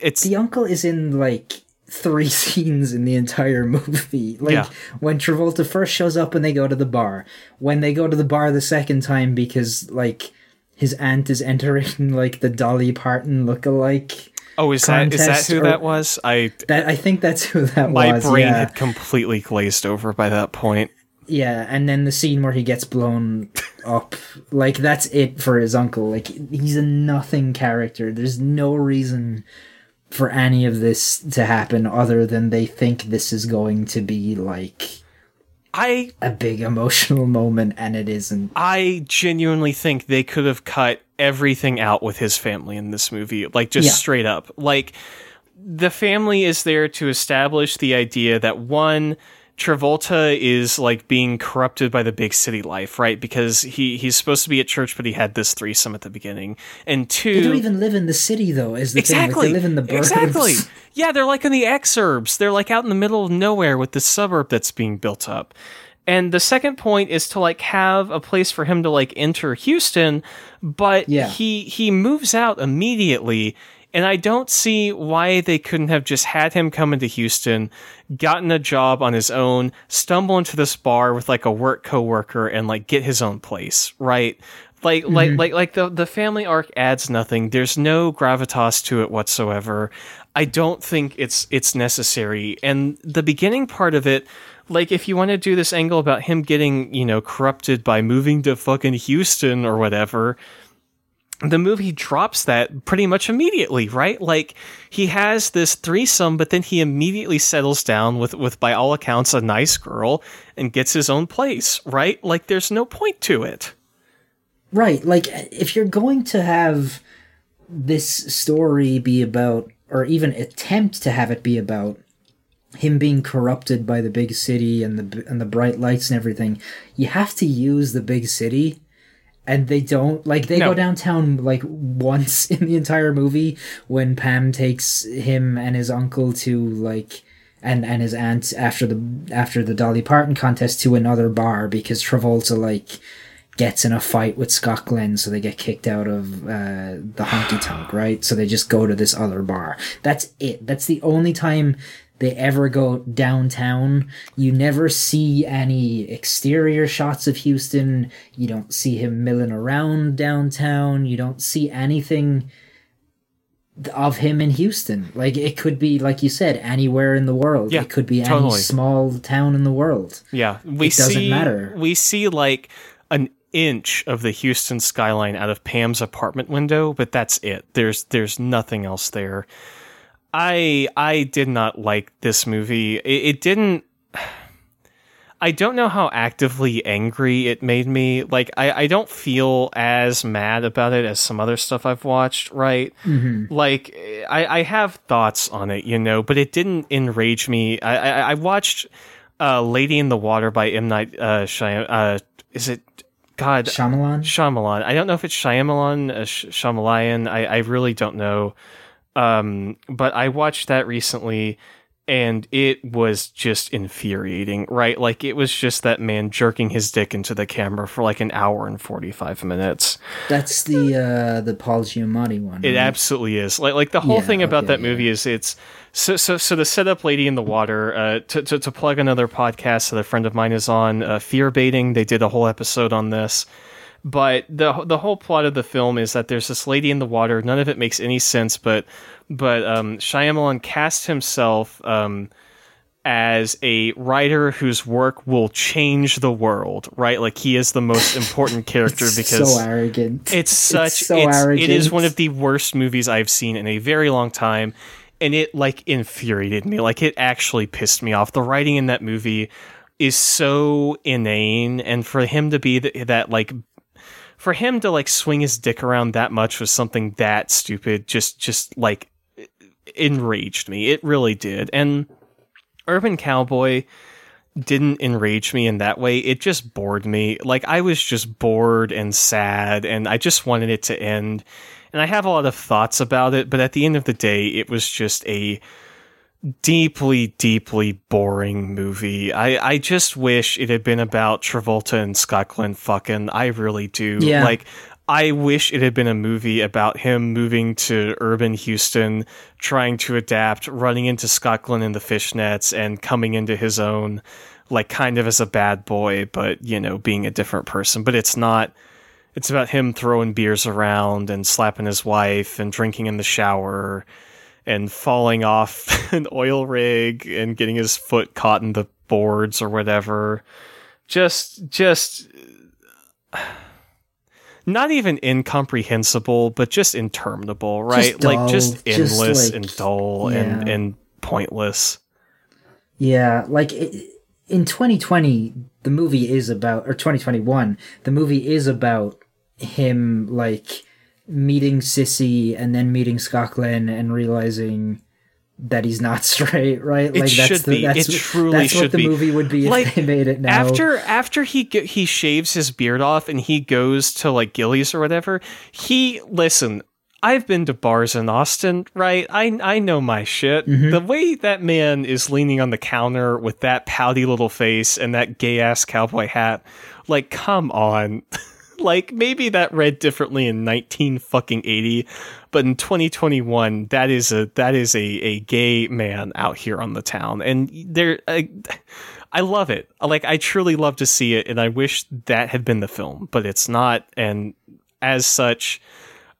it's the uncle is in like three scenes in the entire movie. Like Yeah. when Travolta first shows up and they go to the bar. When they go to the bar the second time because like his aunt is entering like the Dolly Parton lookalike. oh, is that is that who or- that was? I That I think that's who that my was. My brain yeah. had completely glazed over by that point. Yeah, and then the scene where he gets blown up. Like that's it for his uncle. Like he's a nothing character. There's no reason for any of this to happen other than they think this is going to be like I a big emotional moment, and it isn't. I genuinely think they could have cut everything out with his family in this movie, like just Yeah. straight up. Like the family is there to establish the idea that one Travolta is like being corrupted by the big city life, right? Because he he's supposed to be at church, but he had this threesome at the beginning. And two, They don't even live in the city, though. Is the exactly thing? Like, they live in the burbs. exactly. Yeah, they're like in the exurbs. They're like out in the middle of nowhere with this suburb that's being built up. And the second point is to like have a place for him to like enter Houston, but Yeah. he he moves out immediately. And I don't see why they couldn't have just had him come into Houston, gotten a job on his own, stumble into this bar with like a work coworker and like get his own place, right? Like mm-hmm. like like like the the family arc adds nothing. There's no gravitas to it whatsoever. I don't think it's it's necessary. And the beginning part of it, like if you want to do this angle about him getting, you know, corrupted by moving to fucking Houston or whatever, the movie drops that pretty much immediately, right? Like he has this threesome, but then he immediately settles down with, with by all accounts, a nice girl and gets his own place, right? Like there's no point to it. Right. Like, if you're going to have this story be about, or even attempt to have it be about, him being corrupted by the big city and the and the bright lights and everything, you have to use the big city. And they don't like they No. go downtown like once in the entire movie when Pam takes him and his uncle to like and and his aunt after the after the Dolly Parton contest to another bar because Travolta like gets in a fight with Scott Glenn, so they get kicked out of uh, the honky tonk, right? So they just go to this other bar. That's it. That's the only time they ever go downtown. You never see any exterior shots of Houston. You don't see him milling around downtown. You don't see anything of him in Houston. Like it could be, like you said, anywhere in the world. Yeah, it could be totally. any small town in the world. Yeah, we It doesn't matter. we see like an inch of the Houston skyline out of Pam's apartment window, but that's it. There's there's nothing else there. I I did not like this movie. It, it didn't. I don't know how actively angry it made me. Like I, I don't feel as mad about it as some other stuff I've watched. Right? Like I, I have thoughts on it, you know, but it didn't enrage me. I I, I watched uh, Lady in the Water by M Night uh, Shyam- uh Is it God Shyamalan. Shyamalan. I don't know if it's Shyamalan, uh, Sh- Shyamalan. I, I really don't know. Um, but I watched that recently and it was just infuriating, right? Like it was just that man jerking his dick into the camera for like an hour and 45 minutes. That's the uh the Paul Giamatti one. It right? absolutely is. Like like the whole Yeah, thing about okay, that movie is it's so so so the setup lady in the water uh to to, to plug another podcast that a friend of mine is on uh, fear baiting they did a whole episode on this but the the whole plot of the film is that there's this lady in the water none of it makes any sense but but um Shyamalan cast himself um as a writer whose work will change the world, right? Like he is the most important character It's because so arrogant. it's such so it's, arrogant. it is one of the worst movies I've seen in a very long time and it like infuriated me like it actually pissed me off the writing in that movie is so inane and for him to be th- that like for him to like swing his dick around that much was something that stupid just just like enraged me it really did and urban cowboy didn't enrage me in that way. It just bored me. Like I was just bored and sad and I just wanted it to end. And I have a lot of thoughts about it, but at the end of the day, it was just a deeply, deeply boring movie. I, I just wish it had been about Travolta and Scott Glenn fucking. I really do. Yeah. Like I wish it had been a movie about him moving to urban Houston, trying to adapt, running into Scott Glenn in the fishnets, and coming into his own, like kind of as a bad boy, but you know, being a different person. But it's not. It's about him throwing beers around and slapping his wife and drinking in the shower and falling off an oil rig and getting his foot caught in the boards or whatever. Just, just not even incomprehensible, but just interminable, right? like dull, just just endless like- and dull and and pointless. Yeah, like it, in 2020 the movie is about or 2021 the movie is about him like meeting Sissy and then meeting Scott Glenn and realizing that he's not straight, right? It should be. It truly that's should what the be. movie would be if Like, they made it now. After after he he shaves his beard off and he goes to like Gilley's or whatever, he listen. I've been to bars in Austin, right? I I know my shit. Mm-hmm. The way that man is leaning on the counter with that pouty little face and that gay ass cowboy hat, like come on. like maybe that read differently in 19 fucking 80, but in 2021 that is a that is a a gay man out here on the town and there I, I love it. Like I truly love to see it and I wish that had been the film, but it's not and as such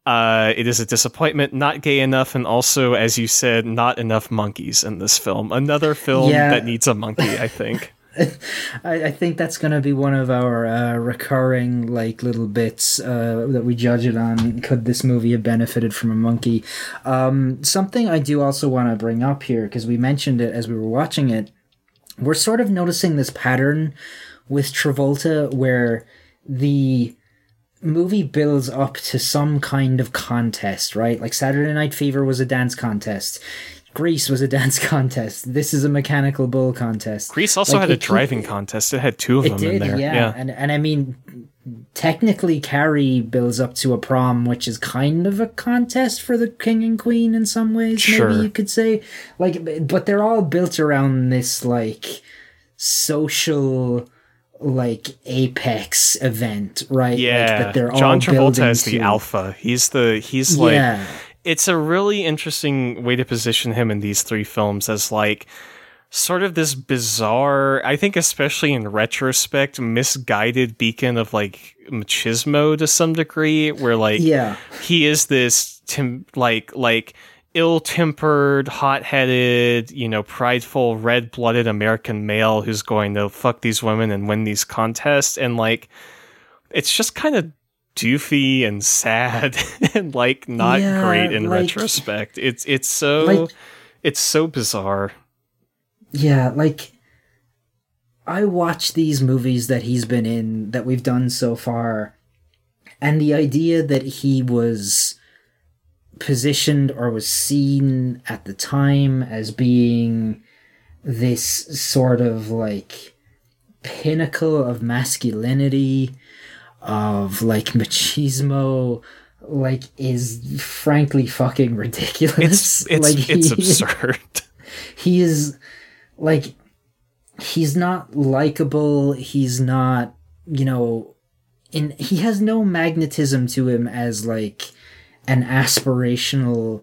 uh, it is a disappointment, not gay enough, and also, as you said, not enough monkeys in this film. Another film Yeah. that needs a monkey, I think. I, I think that's going to be one of our uh, recurring like little bits uh, that we judge it on. Could this movie have benefited from a monkey? Um, something I do also want to bring up here because we mentioned it as we were watching it. We're sort of noticing this pattern with Travolta where the movie builds up to some kind of contest, right? Like Saturday Night Fever was a dance contest. Grease was a dance contest. This is a mechanical bull contest. Grease also Like, had a driving contest. It had two of them did, in there. yeah. And and I mean, technically, Carrie builds up to a prom, which is kind of a contest for the king and queen in some ways. Sure. Maybe you could say, like, but they're all built around this like social like apex event, right? Like, Yeah, that they're John all Travolta is the to. alpha. He's the he's like Yeah. It's a really interesting way to position him in these three films as like sort of this bizarre, I think especially in retrospect, misguided beacon of like machismo to some degree where like Yeah. he is this tim- like like ill-tempered, hot-headed, you know, prideful, red-blooded American male who's going to fuck these women and win these contests and like it's just kind of doofy and sad and like not Yeah, great in like- retrospect. It's it's so Like- it's so bizarre. Yeah, like I watch these movies that he's been in that we've done so far, and the idea that he was positioned or was seen at the time as being this sort of like pinnacle of masculinity, of like machismo, like is frankly fucking ridiculous. It's it's like, it's he- absurd. he is like he's not likable he's not you know in he has no magnetism to him as like an aspirational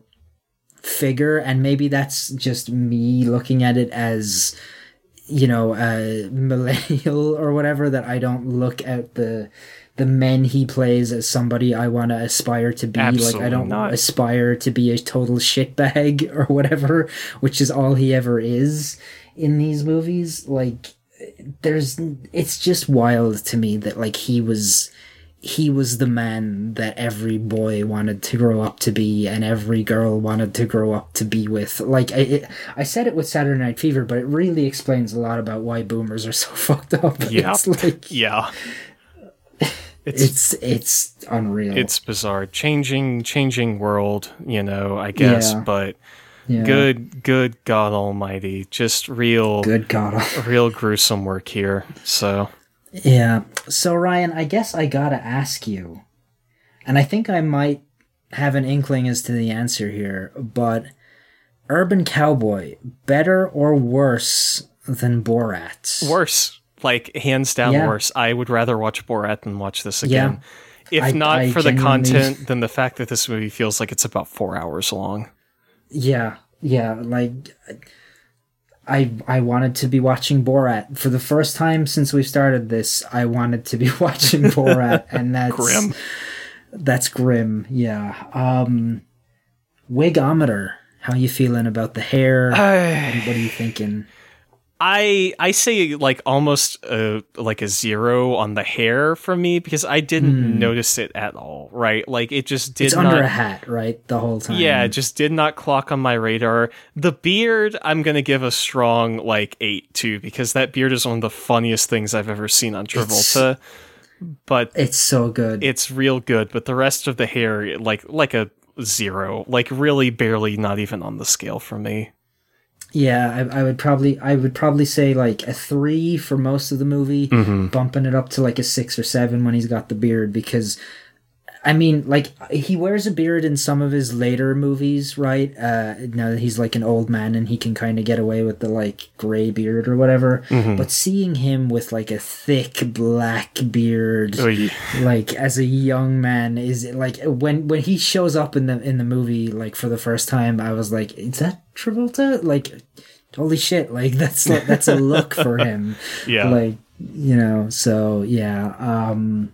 figure and maybe that's just me looking at it as you know a millennial or whatever that I don't look at the the men he plays as somebody I want to aspire to be like I don't not. aspire to be a total shitbag or whatever which is all he ever is in these movies like there's it's just wild to me that like he was he was the man that every boy wanted to grow up to be and every girl wanted to grow up to be with like I, it, I said it with Saturday Night Fever but it really explains a lot about why boomers are so fucked up Yeah. it's like yeah. It's it's it's unreal it's bizarre. Changing changing world, you know, I guess, Yeah. but Yeah. good good God almighty. Just real good god real gruesome work here. So Yeah. So Ryan, I guess I gotta ask you, and I think I might have an inkling as to the answer here, but Urban Cowboy, better or worse than Borat? worse. Like hands down Yeah. worse. I would rather watch Borat than watch this again. If I- not I for the content, then the fact that this movie feels like it's about four hours long. Yeah, yeah. Like, I I I wanted to be watching Borat for the first time since we started this. I wanted to be watching Borat, and that's Grim. That's grim. Yeah. Um, wigometer. How you feeling about the hair? I, what are you thinking? I I say like almost a, like a zero on the hair for me because I didn't hmm. notice it at all. Right, like it just did it's not. under a hat, right? The whole time. Yeah, it just did not clock on my radar. The beard, I'm gonna give a strong like eight too because that beard is one of the funniest things I've ever seen on Travolta. but it's so good. it's real good. But the rest of the hair, like like a zero, like really barely not even on the scale for me. Yeah, I, I would probably I would probably say like a three for most of the movie, Mm-hmm. bumping it up to like a six or seven when he's got the beard because I mean like he wears a beard in some of his later movies, right? Uh now that he's like an old man and he can kind of get away with the like gray beard or whatever. Mm-hmm. But seeing him with like a thick black beard Oy. like as a young man is like when when he shows up in the in the movie like for the first time i was like is that travolta like holy shit like that's like, that's a look for him Yeah. like you know so yeah um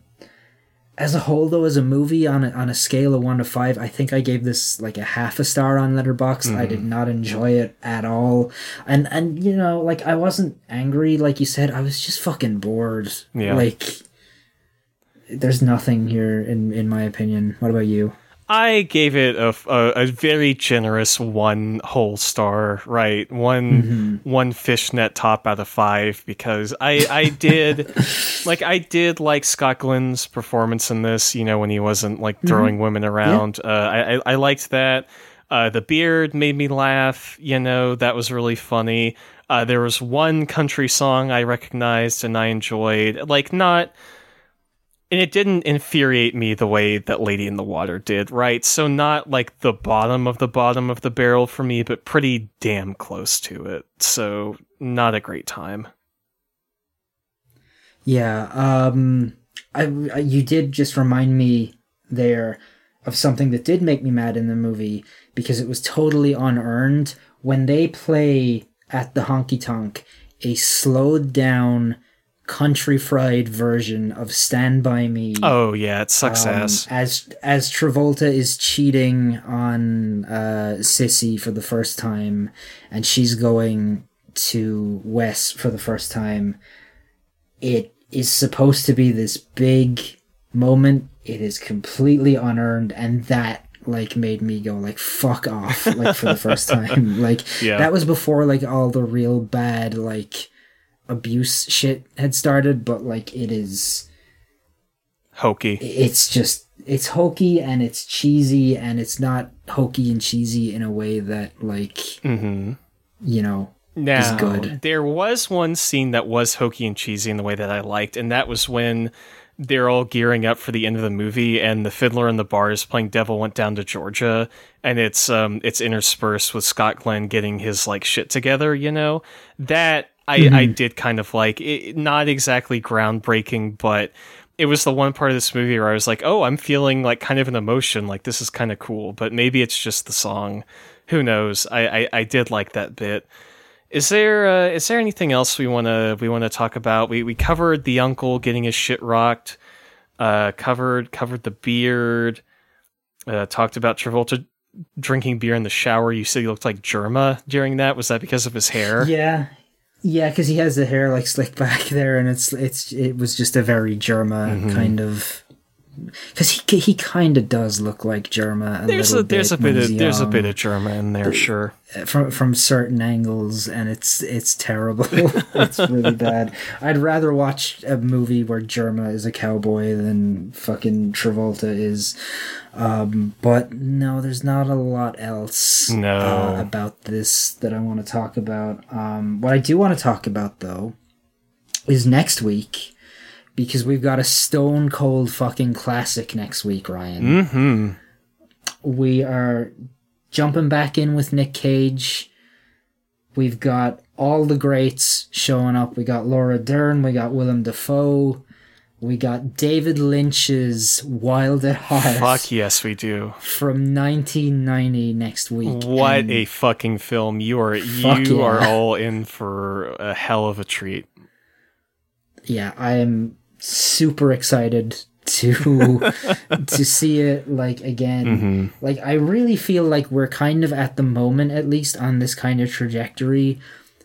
as a whole though as a movie on a, on a scale of 1 to 5 i think i gave this like a half a star on Letterboxd i did mm-hmm. not enjoy it at all. And and you know like i wasn't angry like you said. I was just fucking bored. Yeah. like there's nothing here in in my opinion. What about you I gave it a, a, a very generous one whole star, right? One one fishnet top out of five because I I did like I did like Scott Glenn's performance in this. You know when he wasn't like throwing women around. Uh, I, I I liked that. Uh, the beard made me laugh. You know that was really funny. Uh, there was one country song I recognized and I enjoyed. Like not and it didn't infuriate me the way that Lady in the Water did, right? So not like the bottom of the bottom of the barrel for me, but pretty damn close to it. So not a great time. Yeah, um, I, I- you did just remind me there of something that did make me mad in the movie because it was totally unearned when they play at the honky tonk a slowed down country fried version of Stand by Me. Oh yeah, it sucks um, ass. as as Travolta is cheating on uh, Sissy for the first time, and she's going to Wes for the first time. It is supposed to be this big moment. It is completely unearned, and that like made me go like fuck off like for the first time. Like Yeah. that was before like all the real bad like abuse shit had started, but like it is Hokey. it's just it's hokey and it's cheesy and it's not hokey and cheesy in a way that like Mm-hmm. you know Now, good. there was one scene that was hokey and cheesy in the way that I liked, and that was when they're all gearing up for the end of the movie, and the fiddler in the bar is playing "Devil Went Down to Georgia," and it's um it's interspersed with Scott Glenn getting his like shit together. You know that I I did kind of like it, not exactly groundbreaking, but. It was the one part of this movie where I was like, "Oh, I'm feeling like kind of an emotion. Like this is kind of cool." But maybe it's just the song. Who knows? I I, I did like that bit. Is there uh, is there anything else we want to we want to talk about? We we covered the uncle getting his shit rocked. Uh, covered covered the beard. Uh, talked about Travolta drinking beer in the shower. You said he looked like Jerma during that. Was that because of his hair? yeah yeah because he has the hair like slicked back there and it's it's it was just a very Jerma Mm-hmm. kind of because he he kind of does look like Jerma a There's little a there's a bit bit of there's a bit of Jerma in there, sure. from from certain angles and it's it's terrible. It's really bad. I'd rather watch a movie where Jerma is a cowboy than fucking travolta is. Um but no there's not a lot else No. uh, about this that i want to talk about. Um what i do want to talk about though is next week because we've got a stone cold fucking classic next week ryan Hmm. we are jumping back in with Nick Cage. We've got all the greats showing up. We got Laura Dern, we got Willem Dafoe, we got David Lynch's Wild at Heart Fuck yes, we do. from 1990 next week. What And a fucking film! You are you yeah. are all in for a hell of a treat. yeah, I am super excited to to see it like again. Mm-hmm. Like I really feel like we're kind of at the moment at least on this kind of trajectory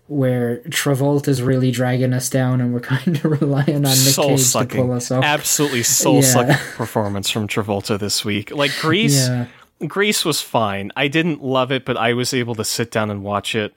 where Travolta's really dragging us down, and we're kind of relying on Nick soul Cage to pull us up. absolutely soul sucking Yeah. performance from Travolta this week. Like Grease, Yeah. Grease was fine. I didn't love it, but I was able to sit down and watch it.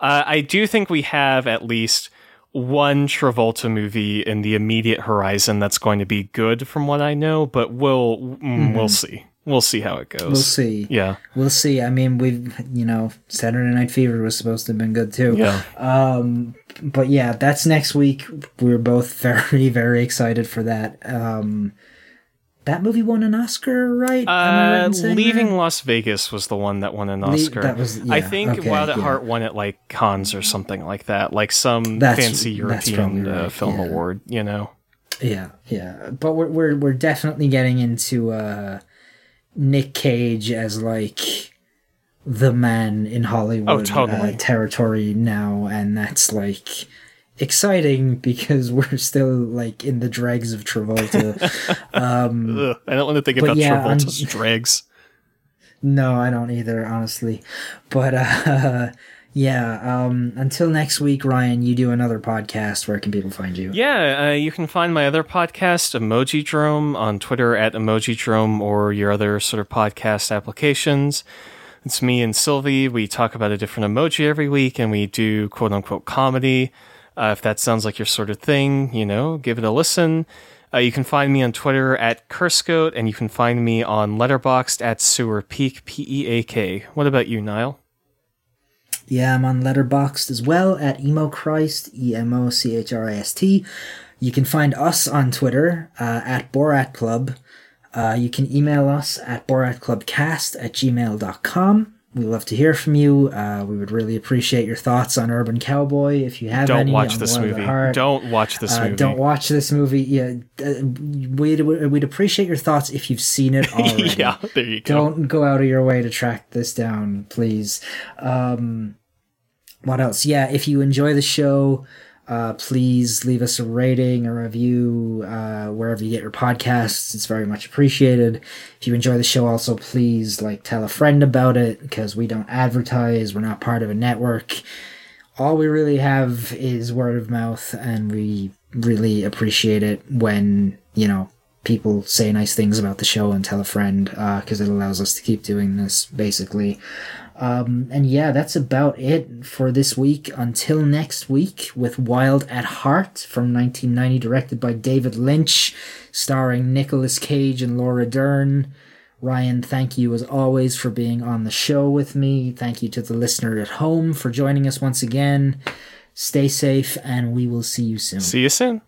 Uh, I do think we have at least one Travolta movie in the immediate horizon that's going to be good, from what I know. But we'll mm, we'll see. We'll see how it goes. Mm-hmm. We'll see. Yeah, We'll see. I mean, we've you know Saturday Night Fever was supposed to have been good too. yeah. Um, but yeah, that's next week. We're both very very excited for that. Um, that movie won an Oscar, right? Right Uh, saying Leaving that? Las Vegas was the one that won an Le- Oscar. that was- I think okay, Wild at yeah. Heart won it like Cannes or something like that, like some That's- fancy European uh, right, film yeah. award. You know, Yeah, yeah. But we're we're we're definitely getting into uh Nick Cage as like the man in Hollywood Oh, totally. uh, territory now, and that's like exciting because we're still like in the dregs of Travolta. Ugh, I don't want to think about yeah, I'm- Travolta's dregs. no, I don't either, honestly. But uh yeah, um until next week, Ryan, you do another podcast. Where can people find you? Yeah, uh, you can find my other podcast, Emoji Drome, on Twitter at Emoji Drome or your other sort of podcast applications. It's me and Sylvie. We talk about a different emoji every week and we do quote unquote comedy. Uh, if that sounds like your sort of thing, you know, give it a listen. Uh, you can find me on Twitter at Cursegoat and you can find me on Letterboxd at Sewer Peak, P E A K. What about you, Niall? Yeah, I'm on Letterboxd as well at emo christ e m o c h r i s t. You can find us on Twitter uh, at Borat Club. Uh, you can email us at boratclubcast at gmail.com. We love to hear from you. Uh, we would really appreciate your thoughts on Urban Cowboy if you have any, Don't any. watch this movie. Don't watch this Uh, movie. don't watch this movie. Yeah, uh, we'd, we'd appreciate your thoughts if you've seen it already. yeah, there you go. Don't go out of your way to track this down, please. Um, what else? Yeah, if you enjoy the show, uh, please leave us a rating, a review, uh, wherever you get your podcasts. It's very much appreciated. If you enjoy the show, also please like tell a friend about it because we don't advertise. We're not part of a network. All we really have is word of mouth, and we really appreciate it when you know people say nice things about the show and tell a friend because it allows us to keep doing this basically um, and yeah that's about it for this week. Until next week with wild at heart from 1990 directed by david lynch starring nicolas cage and laura dern. Ryan thank you as always for being on the show with me. Thank you to the listener at home for joining us once again. Stay safe and we will see you soon. See you soon.